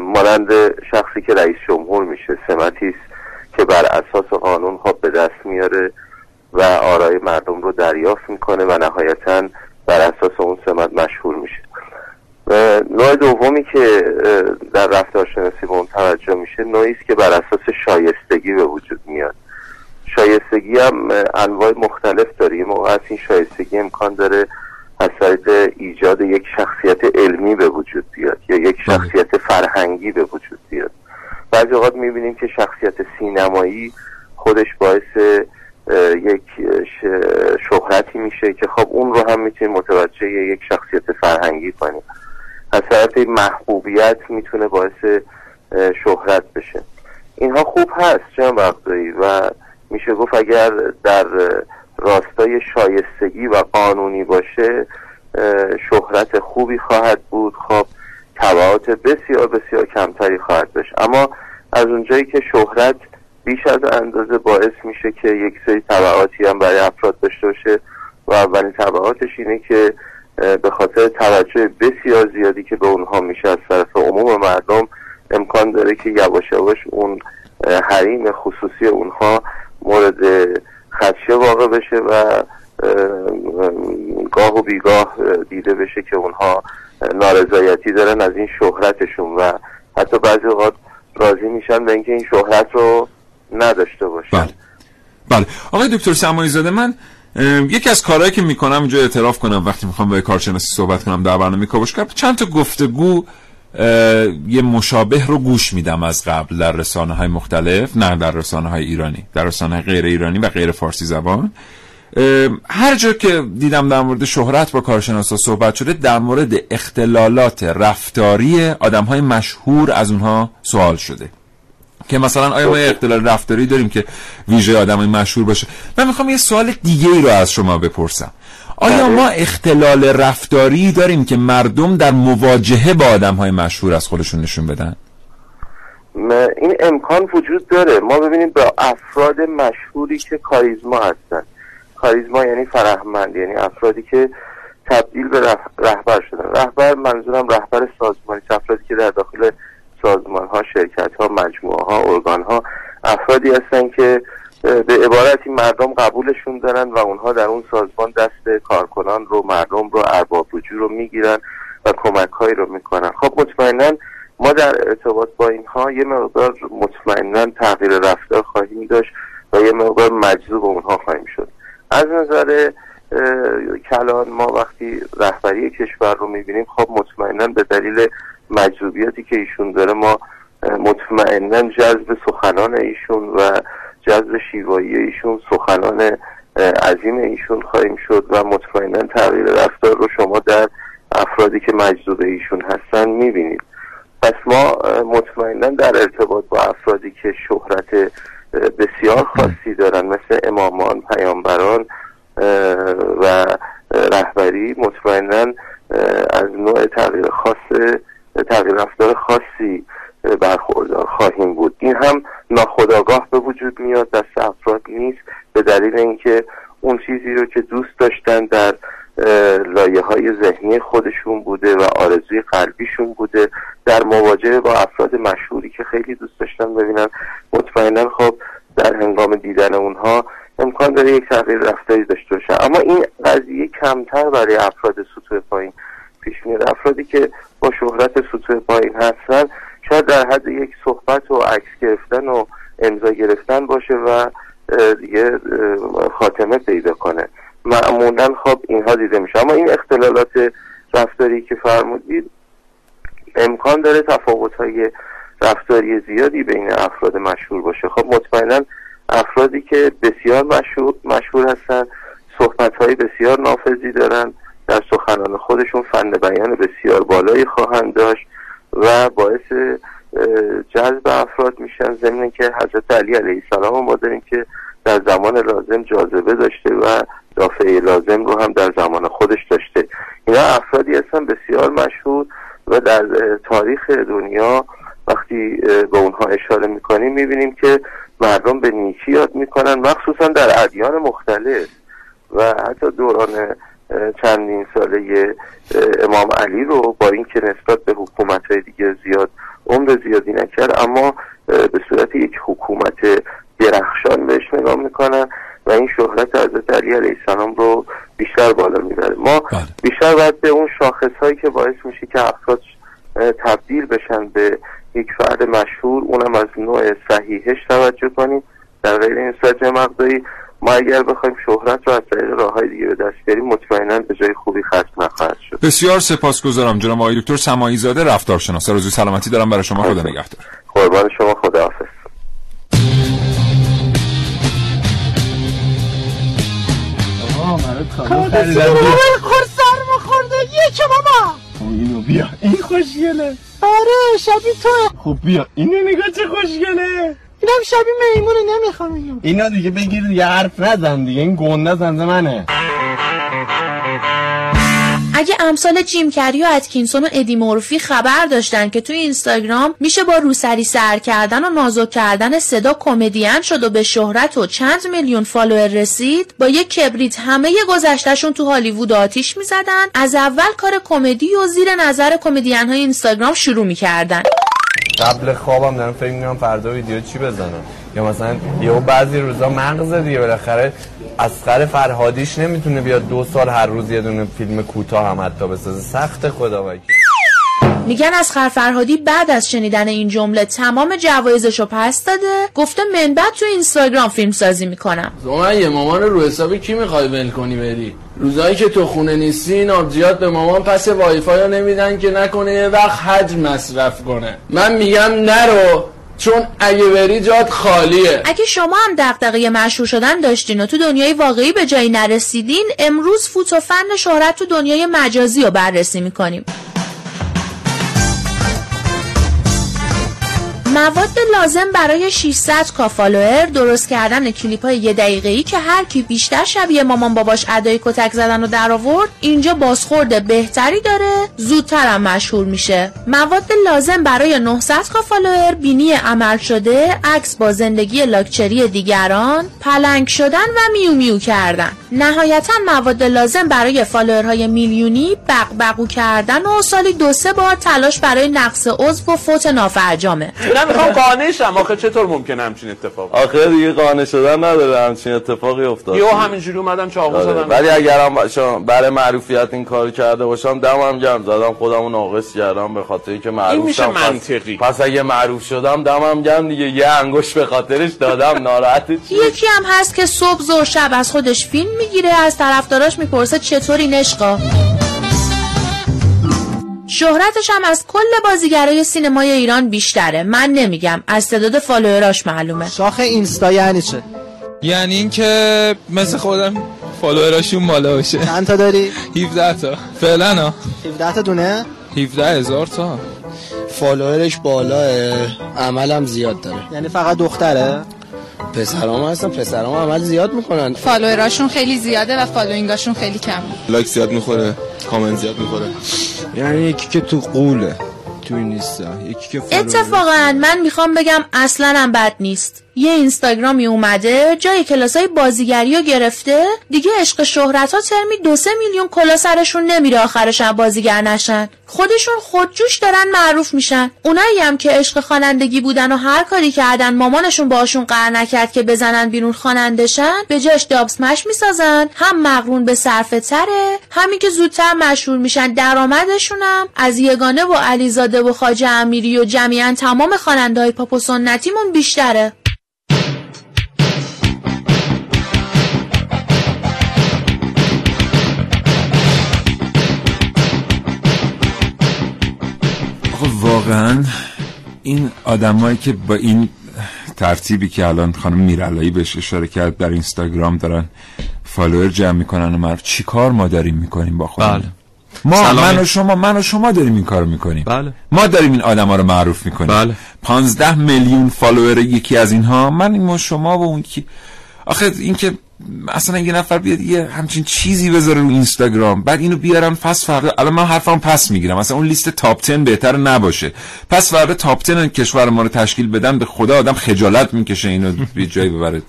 مانند شخصی که رئیس جمهور میشه سمتی است که بر اساس قانون ها به دست میاره و آرای مردم رو دریافت می‌کنه و نهایتا بر اساس اون سمت مشهور میشه. نوع دومی که در رفتارشناسی به اون توجه میشه نوعی است که بر اساس شایستگی به وجود میاد. شایستگی هم انواع مختلف داره. یه موقع از این شایستگی امکان داره از ایجاد یک شخصیت علمی به وجود بیاد یا یک شخصیت فرهنگی به وجود بیاد. بعضی اوقات می‌بینیم که شخصیت سینمایی خودش باعث یک شهرتی میشه که خب اون رو هم می‌تونیم متوجه یک شخصیت فرهنگی کنیم. از طرف محبوبیت می‌تونه باعث شهرت بشه. اینها خوب هست جناب وقتایی و میشه گفت اگر در راستای شایستگی و قانونی باشه شهرت خوبی خواهد بود. خب تبعات بسیار بسیار کمتری خواهد داشت. اما از اونجایی که شهرت بیش از اندازه باعث میشه که یک سری تبعاتی هم برای افراد داشته باشه و اولین تبعاتش اینه که به خاطر توجه بسیار زیادی که به اونها میشه از طرف عموم مردم امکان داره که یواش یواش اون حریم خصوصی اونها مورد خدشه واقع بشه و اه، اه، گاه و بیگاه اه، دیده بشه که اونها نارضایتی دارن از این شهرتشون و حتی بعضی اوقات راضی میشن به اینکه این شهرت رو نداشته باشن. بله. بله. آقای دکتر سمایی زاده من یکی از کارهایی که می‌کنم اینجا اعتراف کنم وقتی می‌خوام با کارشناسی صحبت کنم در برنامه کاوشگر چند تا گفتگو یه مشابه رو گوش میدم از قبل در رسانه های مختلف نه در رسانه های ایرانی در رسانه های غیر ایرانی و غیر فارسی زبان. هر جا که دیدم در مورد شهرت با کارشناسا صحبت شده در مورد اختلالات رفتاری آدم های مشهور از اونها سوال شده. که مثلا آیا ما اختلال رفتاری داریم که ویژه آدم مشهور باشه؟ من می‌خوام یه سوال دیگه ای رو از شما بپرسم. آیا ما اختلال رفتاری داریم که مردم در مواجهه با آدم های مشهور از خودشون نشون بدن؟ این امکان وجود داره. ما ببینیم با افراد مشهوری که کاریزما هستن. کاریزما یعنی فرهمند یعنی افرادی که تبدیل به رهبر شدن. رهبر منظورم رهبر سازمانی افرادی که در داخل سازمان ها شرکت ها مجموعه ها ارگان ها افرادی هستن که به عبارتی مردم قبولشون دارن و اونها در اون سازمان دست کارکنان رو مردم رو ارباب رجوع رو می‌گیرن و کمک هایی رو می‌کنن. خب مطمئنا ما در ارتباط با اینها یه مقدار مطمئنا تغییر رفتار خواهیم داشت و یه مقدار مجذوب اونها خواهیم شد. از نظر کلان ما وقتی رهبری کشور رو می‌بینیم خب مطمئنا به دلیل مجذوبیتی که ایشون داره ما مطمئنا جذب سخنان ایشون و جذب شیوایی ایشون سخنان عظیم ایشون خواهیم شد و مطمئنا تغییر رفتار رو شما در افرادی که مجذوب ایشون هستن می‌بینید. پس ما مطمئنا در ارتباط با افرادی که شهرت بسیار خاصی دارن مثل امامان پیامبران و رهبری مطمئنا از نوع تغییر خاص رفتار خاصی برخوردار خواهیم بود. این هم ناخودآگاه به وجود میاد دست افراد نیست به دلیل اینکه اون چیزی رو که دوست داشتن در لایه های ذهنی خودشون بوده و آرزوی قلبیشون بوده. در مواجهه با افراد مشهوری که خیلی دوست داشتن ببینن مطمئنا خب در هنگام دیدن اونها امکان داره یک تغییر رفتاری داشته باشه. اما این قضیه کمتر برای افراد سطوح پایین پیش میاد. افرادی که با شهرت سطوح پایین هستن شاید در حد یک صحبت و عکس گرفتن و امضا گرفتن باشه و دیگه خاتمه پیدا کنه. معمولا خب اینها دیده میشه. اما این اختلالات رفتاری که فرمودید امکان داره تفاوت های رفتاری زیادی بین افراد مشهور باشه. خب مطمئنا افرادی که بسیار مشهور, مشهور هستن صحبت های بسیار نافذی دارن. در سخنان خودشون فن بیان بسیار بالایی خواهند داشت و باعث جذب افراد میشن. ضمن که حضرت علی علیه السلام ما داریم که در زمان لازم جاذبه داشته و دافعه لازم رو هم در زمان خودش داشته. اینا افرادی هستن بسیار مشهور و در تاریخ دنیا وقتی به اونها اشاره می‌کنیم می‌بینیم که مردم به نیکی یاد می‌کنن مخصوصا در ادیان مختلف و حتی دوران چندین ساله امام علی رو با اینکه نسبت به حکومت های دیگه زیاد عمر زیادی نکرد اما به صورت یک حکومت درخشان بهش نگاه می‌کنن و این شهرت حضرت علی علیه السلام رو بیشتر بالا می‌بره ما بله. بیشتر باید به اون شاخص هایی که باعث میشه که افراد تبدیل بشن به یک فرد مشهور اونم از نوع صحیحش توجه کنیم در غیر این صورت مقداری ما اگر بخوایم شهرت رو از طریق راه های دیگه به دست بیاریم مطمئنا به جای خوبی ختم نخواهد شد. بسیار سپاسگزارم جناب آقای دکتر سمایی زاده رفتارشناس. روزی سلامتی دارم برای شما. خدا نگهدار. قربان شما. خداحافظ خورده یک بابا اینو بیا. این خوشگله. آره شبیه تو خب بیا. اینو نگاه چه خوشگله. اینم شبیه میمونه نمی‌خوام اینو اینا دیگه بگیر دیگه حرف نزن دیگه این گنده زنده منه. اگه امثال جیم کری و اتکینسون و ادی مورفی خبر داشتن که توی اینستاگرام میشه با روسری سر کردن و نازک کردن صدا کمدین شد و به شهرت و چند میلیون فالوور رسید با یک کبریت همه گذشتهشون تو هالیوود آتیش می‌زدن از اول کار کمدی و زیر نظر کمدین های اینستاگرام شروع می‌کردن. قبل خوابم دارم فکر می‌کنم فردا ویدیو چی بزنم. یا مثلا یهو بعضی روزا مغز دیگه بالاخره اسقر فرهادیش نمی‌تونه بیاد دو سال هر روز یه دونه فیلم کوتاه هم حتی بسازه. سخت خدا وکیل. میگن از فرهادی بعد از شنیدن این جمله تمام جوایزشو پس داده. گفته من بعد تو اینستاگرام فیلم سازی می‌کنم. یه مامان رو حساب کی می‌خوای ول کنی بری؟ روزایی که تو خونه نیستی این آبجیات به مامان پس وای فای نمیدن که نکنه یه وقت حج مصرف کنه. من میگم نرو چون اگه بری جات خالیه. اگه شما هم دغدغه مشهور شدن داشتین و تو دنیای واقعی به جایی نرسیدین امروز فوت و فن شهرت تو دنیای مجازی رو بررسی می‌کنیم. مواد لازم برای 600 K فالوور درست کردن کلیپ های یه دقیقه ای که هر کی بیشتر شبیه مامان باباش ادای کتک زدن و در آورد اینجا بازخورد بهتری داره زودتر هم مشهور میشه. مواد لازم برای 900 K فالوور بینی عمل شده عکس با زندگی لاکچری دیگران پلنگ شدن و میو میو کردن. نهایتا مواد لازم برای فالوورهای میلیونی بقبقو کردن و سالی دو سه بار تلاش برای نقص عضو و فوت نافرجامه. می‌خوام قانع شم. آخه چطور ممکنه همچین اتفاق آخه دیگه قانع شدن نداره. همچین اتفاقی افتاد. یهو همینجوری اومدم چاقو آره. زدم ولی اگرم باشم برای معروفیت این کار کرده باشم دمم گرم. زدم خودمو ناقص کردم به خاطر اینکه معروف این میشه شم. پس- منطقی. پس اگه معروف شدم دمم گرم دیگه. یه انگوش به خاطرش دادم. ناراحت چی؟ یکی هم هست که صبح زور شب از خودش فیلم می‌گیره از طرفداراش می‌پرسه چطوری نشقا؟ شهرتش هم از کل بازیگرای سینمای ایران بیشتره. من نمیگم. از تعداد فالووراش معلومه. شاخ اینستا یعنی چه؟ یعنی اینکه مثل خودم فالووراشون بالا باشه. چند تا داری؟ 17 تا. فعلا ها. 17 تا دونه؟ 17 هزار تا. فالوورش بالاه عملم زیاد داره. یعنی فقط دختره؟ پسرام هستن پسرام عمل زیاد می‌کنن. فالووراشون خیلی زیاده و following اشون خیلی کم. لایک زیاد می‌خوره کامنت زیاد می‌خوره. یعنی یکی که تو قوله تو این نیستا یکی که اتفاقا من می‌خوام بگم اصلا هم بد نیست. یه اینستاگرامی اومده جای کلاسای بازیگری رو گرفته. دیگه عشق شهرت ها ترمی دو سه میلیون کلا سرشون نمیره آخرش هم بازیگر نشن. خودشون خودجوش دارن معروف میشن. اونایی هم که عشق خوانندگی بودن و هر کاری کردن مامانشون باشون قرار نکرد که بزنن بیرون خوانندشن به جاش دابسمش می‌سازن. هم مقرون به صرفه تره همین که زودتر مشهور میشن. درآمدشونم از یگانه و علیزاده و خاجه امیری و جمیعا تمام خواننده های پاپ سنتیمون بیشتره. واقعا این آدمایی که با این ترتیبی که الان خانم میرالایی بهش اشاره کرد در اینستاگرام دارن فالوور جمع می‌کنن و معروف چی کار ما داریم می‌کنیم با خودمون بله. ما سلامی. من و شما من و شما داریم این کارو می‌کنیم بله. ما داریم این آدما رو معروف می‌کنیم بله. 15 میلیون فالوور یکی از اینها من و شما و اون کی آخه این که اصلا یه نفر بیاد یه همچین چیزی بذاره رو اینستاگرام بعد اینو بیارن پس فردا الان من حرفم پس می‌گیرم. اصلا اون لیست top 10 بهتر نباشه. پس فردا تاپ 10 کشور ما رو تشکیل بدن به خدا آدم خجالت می‌کشه اینو به جایی ببره.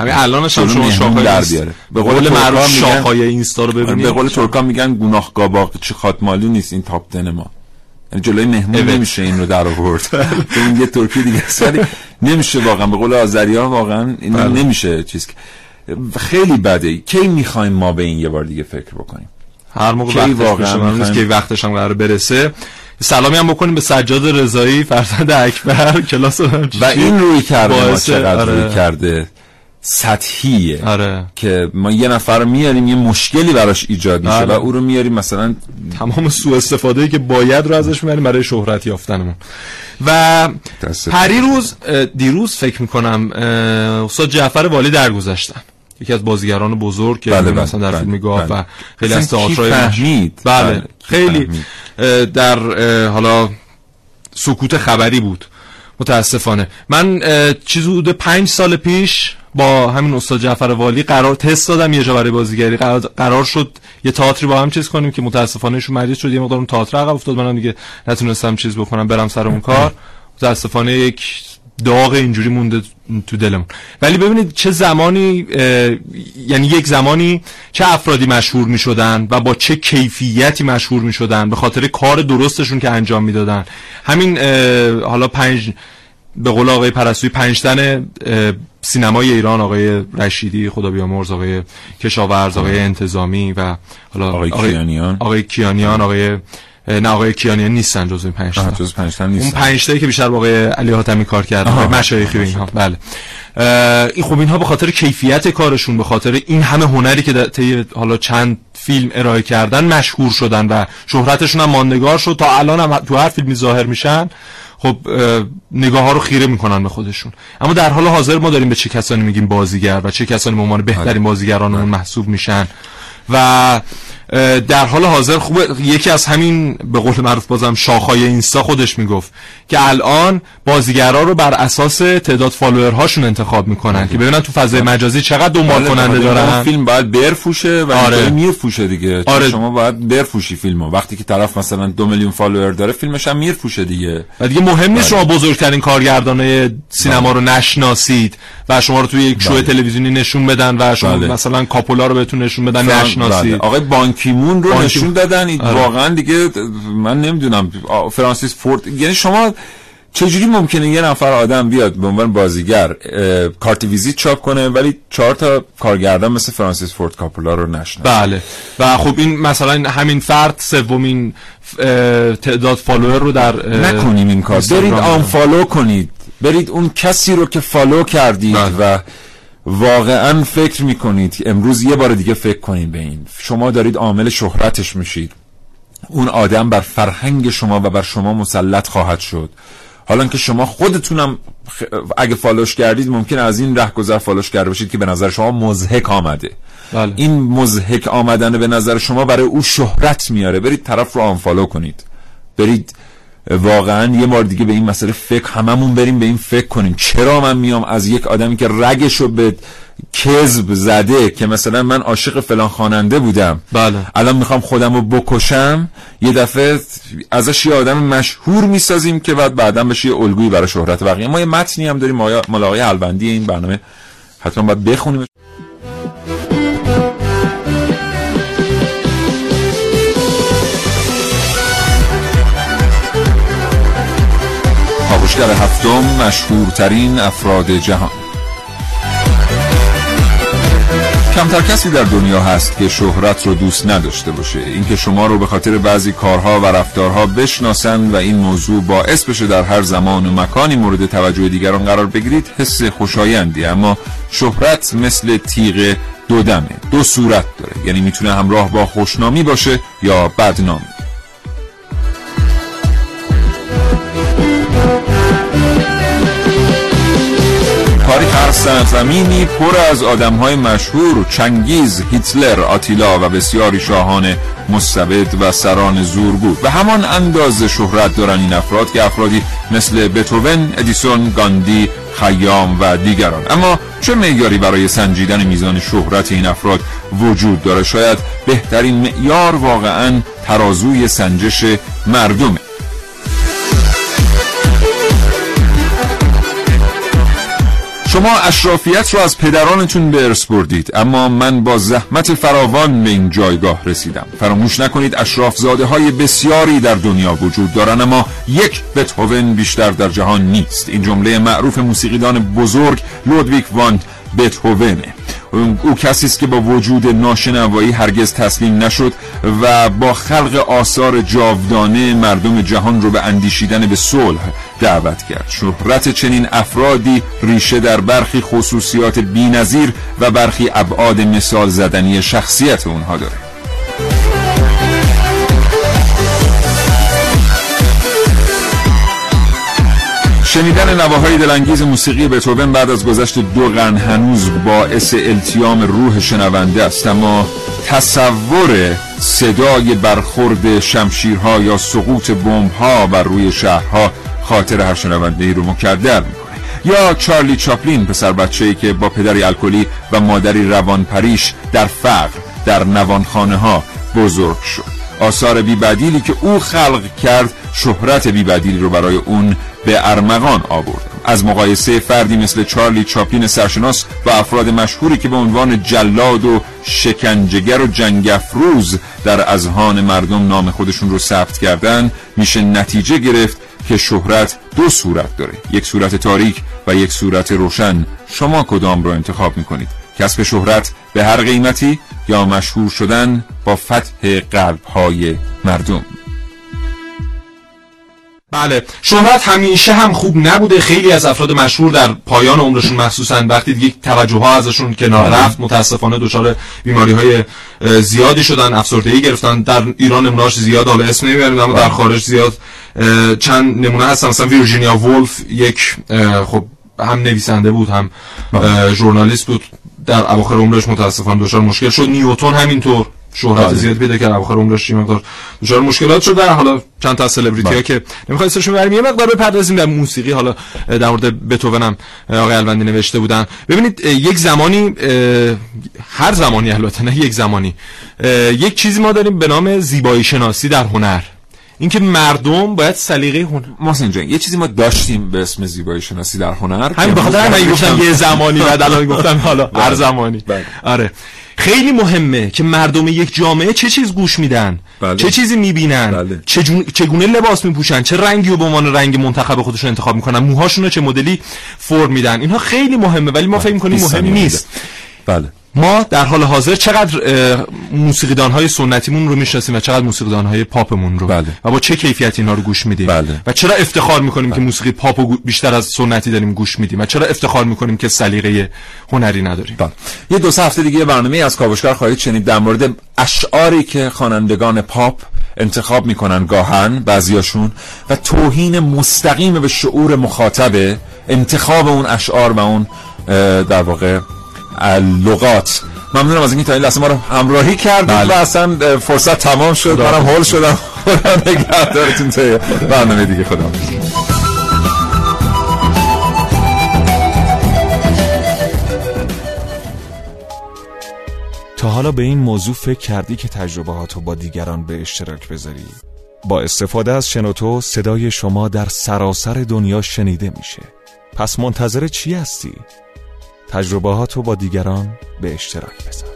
همین الانش هم جلو شما مهمون شاخهای در بیاره. به قول معروف شاخهای اینستا رو ببینید. به قول ترکا میگن گناه قاباق چه خاتمالو نیست این تاپ 10 ما. یعنی جلوی مهمون. نمیشه این رو در آورد. تو اون یه ترکی دیگه ولی نمیشه واقعا. به قول آذری ها واقعا این بله. نمیشه چیز که- خیلی بده کی می‌خوایم ما به این یه بار دیگه فکر بکنیم هر موقع کی وقتش واقعا می‌خوایم؟ که وقتش هم قرار برسه سلامی هم بکنیم به سجاد رضایی فرزند اکبر کلاس و این روی کرده ما باعث- چقدر آره. روی کرده سطحیه آره. که ما یه نفر رو میاریم یه مشکلی براش ایجاد میشه بله. و او رو میاریم مثلا تمام سوء استفاده که باید رو ازش می‌بریم برای شهرت یافتنمون و پریروز اه، دیروز فکر می‌کنم استاد جعفر والی درگذشتن یکی از بازیگران بزرگ که بله، مثلا در بله، فیلم گاف بله. و خیلی از کی تئاترهای فهمید؟ بله, بله، خیلی فهمید؟ در حالا سکوت خبری بود متاسفانه من اه، چیز حدود پنج سال پیش با همین استاد جعفر والی قرار تست دادم یه جا برای بازیگری قرار, قرار شد یه تئاتری با هم چیز کنیم که متاسفانه ایشون مریض شد یه مقدار اون تئاتر عقب افتاد منم دیگه نتونستم چیز بکنم برم سر اون کار متاسفانه یک داغ اینجوری مونده تو دلمون. ولی ببینید چه زمانی یعنی یک زمانی چه افرادی مشهور می شدن و با چه کیفیتی مشهور می شدن به خاطر کار درستشون که انجام می‌دادن. همین حالا پنج به قول آقای پرستوی پنجتن سینمای ایران آقای رشیدی خدا بیامرز آقای کشاورز آقای انتظامی و حالا آقای کیانیان. آقای کیانیان آقای نه آقای کیانیان نیستن جز این پنج تا. آها، جز پنج تا اون نیستن. پنج تایی که بیشتر با آقای علی حاتمی کار کردن. مشایخی و اینها. بله. این خب اینها به خاطر کیفیت کارشون به خاطر این همه هنری که طی حالا چند فیلم ارائه کردن مشهور شدن و شهرتشون هم ماندگار شد. تا الان هم تو هر فیلمی ظاهر میشن خب اه، نگاه ها رو خیره می‌کنن به خودشون. اما در حال حاضر ما داریم به چه کسانی میگیم بازیگر و چه کسانی به عنوان بهترین بازیگرانمون محسوب میشن. و در حال حاضر خوبه یکی از همین به قول معروف بازم شاخهای اینستا خودش می‌گفت که الان بازیگرا رو بر اساس تعداد فالوورهاشون انتخاب می‌کنن که ببینن تو فضای مجازی چقدر دنبال بله، کننده دارن فیلم باید برفوشه و آره. آره. میرفوشه دیگه آره. شما باید برفوشی فیلمو وقتی که طرف مثلا دو میلیون فالوور داره فیلمش هم میرفوشه دیگه و دیگه مهم نیست بله. شما بزرگترین کارگردانه سینما رو نشناسید و شما رو توی یک شو بله. تلویزیونی نشون بدن و شما بله. مثلا کاپولا رو بهتون نشون بدن نشناسید بله. آقای بانکیمون رو بانکی- نشون دادن آره. واقعا دیگه من نمی‌دونم فرانسیس فورد یعنی شما چجوری ممکنه یه نفر آدم بیاد به عنوان بازیگر کارت ویزیت چاپ کنه ولی چهار تا کارگردان مثل فرانسیس فورد کاپولا رو نشناسه بله و خب این مثلا همین فرد سومین تعداد فالوور رو در نکنیم این کار برید دارن. unfollow کنید برید اون کسی رو که follow کردید بله. و واقعا فکر می‌کنید. امروز یه بار دیگه فکر کنید به این. شما دارید عامل شهرتش میشید. اون آدم بر فرهنگ شما و بر شما مسلط خواهد شد. حالا که شما خودتونم اگه follow ش کردید ممکن از این رهگذر follow ش کرده باشید که به نظر شما مضحک آمده. بله. این مضحک آمدن به نظر شما برای او شهرت میاره. برید طرف رو unfollow کنید. برید واقعا یه بار دیگه به این مسئله فکر هممون بریم به این فکر کنیم. چرا من میام از یک آدمی که رگشو به کذب زده که مثلا من عاشق فلان خواننده بودم بله. الان می‌خوام خودم رو بکشم یه دفعه ازش یه آدم مشهور می‌سازیم که بعد بعدا بشه یه الگویی برای شهرت بقیه. ما یه متنی هم داریم آقای البندی این برنامه. حتما باید بخونیم. کاوشگر هفتم مشهورترین افراد جهان. کمتر کسی در دنیا هست که شهرت رو دوست نداشته باشه. اینکه شما رو به خاطر بعضی کارها و رفتارها بشناسن و این موضوع باعث بشه در هر زمان و مکانی مورد توجه دیگران قرار بگیرید حس خوشایندی. اما شهرت مثل تیغ دو دمه دو صورت داره. یعنی می‌تونه همراه با خوشنامی باشه یا بدنامی. هر سرزمینی پر از آدم های مشهور چنگیز، هیتلر، آتیلا و بسیاری شاهان مستبد و سران زورگو و همان اندازه شهرت دارن این افراد که افرادی مثل بتوون، ادیسون، گاندی، خیام و دیگران. اما چه معیاری برای سنجیدن میزان شهرت این افراد وجود داره؟ شاید بهترین معیار واقعا ترازوی سنجش مردمه. شما اشرافیت رو از پدرانتون به ارث بردید اما من با زحمت فراوان به این جایگاه رسیدم. فراموش نکنید اشرافزاده های بسیاری در دنیا وجود دارن اما یک بتهوون بیشتر در جهان نیست. این جمله معروف موسیقیدان بزرگ لودویک وان بتهوونه. او کسی است که با وجود ناشنوایی هرگز تسلیم نشد و با خلق آثار جاودانه مردم جهان رو به اندیشیدن به صلح دعوت کرد. شهرت چنین افرادی ریشه در برخی خصوصیات بینظیر و برخی ابعاد مثال زدنی شخصیت اونها داره. شنیدن نواهای دلانگیز موسیقی بتوون بعد از گذشت دو قرن هنوز باعث التیام روح شنونده است. اما تصور صدای برخورد شمشیرها یا سقوط بمبها بر روی شهرها خاطر هر شنونده ای رو مکدر می‌کنه. یا چارلی چاپلین پسر بچه‌ای که با پدری الکلی و مادری روانپریش در فقر در نوانخانه ها بزرگ شد. آثار بیبدیلی که او خلق کرد شهرت بیبدیلی رو برای اون به ارمغان آورد. از مقایسه فردی مثل چارلی چاپلین سرشناس با افراد مشهوری که به عنوان جلاد و شکنجگر و جنگفروز در اذهان مردم نام خودشون رو ثبت کردن میشه نتیجه گرفت که شهرت دو صورت داره. یک صورت تاریک و یک صورت روشن. شما کدام رو انتخاب می‌کنید؟ کسب شهرت به هر قیمتی یا مشهور شدن با فتح قلب های مردم. بله. شهرت همیشه هم خوب نبوده. خیلی از افراد مشهور در پایان عمرشون مخصوصا وقتی یک توجه ها ازشون کنار رفت متاسفانه دچار بیماری های زیادی شدن افسردگی گرفتن. در ایران نمونهاش زیاد حالا اسم نمی‌بریم اما در خارج زیاد چند نمونه هستن. مثلا ویرجینیا وولف یک خب هم نویسنده بود هم ژورنالیست بود. در اواخر عمرش متاسفانه دچار مشکل شد. نیوتن همینطور. شهرت زیاد پیدا کرد اواخر عمرش یه مقدار دچار مشکلات شد. در حالا چند تا سلبریتی ها که نمی‌خواد اسمشون بریم یه مقدار بپردازیم در موسیقی. حالا در مورد بتوون هم آقای الوندی نوشته بودن. ببینید یک زمانی هر زمانی البته نه یک زمانی یک چیزی ما داریم به نام زیبایی شناسی در هنر. اینکه مردم باید سلیقه هنر محسن جان یه چیزی ما داشتیم به اسم زیبایی شناسی در هنر همین بخاطر همین گفتم یه زمانی بعد الان گفتم حالا هر زمانی. آره. خیلی مهمه که مردم یک جامعه چه چیز گوش میدن؟ بله. چه چیزی می‌بینن؟ بله. چجون... چگونه لباس میپوشن؟ چه رنگی رو به عنوان رنگ منتخب خودشون انتخاب می‌کنن؟ موهاشون رو چه مدلی فرم میدن؟ اینها خیلی مهمه ولی ما فکر می‌کنیم مهم نیست. بله. ما در حال حاضر چقدر موسیقیدان های سنتیمون رو می‌شناسیم و چقدر موسیقیدان های پاپمون رو بله. و با چه کیفیت اینا رو گوش میدیم بله. و چرا افتخار می‌کنیم که موسیقی پاپ بیشتر از سنتی داریم گوش میدیم و چرا افتخار می‌کنیم که سلیقه هنری نداریم بله. یه دو سه هفته دیگه برنامه از کاوشگر خواهید شنید در مورد اشعاری که خوانندگان پاپ انتخاب می‌کنن گاهن بعضیاشون و توهین مستقیم به شعور مخاطبه انتخاب اون اشعار و اون در واقع لغات ممنونم از اینکه تا این لحظه ما رو همراهی کردید بله. و اصلا فرصت تمام شد منم هول شدم خدا نگهدارتون تا برنامه دیگه خدا تا حالا به این موضوع فکر کردی که تجربهاتو با دیگران به اشتراک بذاری؟ با استفاده از شنوتو صدای شما در سراسر دنیا شنیده میشه پس منتظر چی هستی؟ تجربهاتو با دیگران به اشتراک بذار.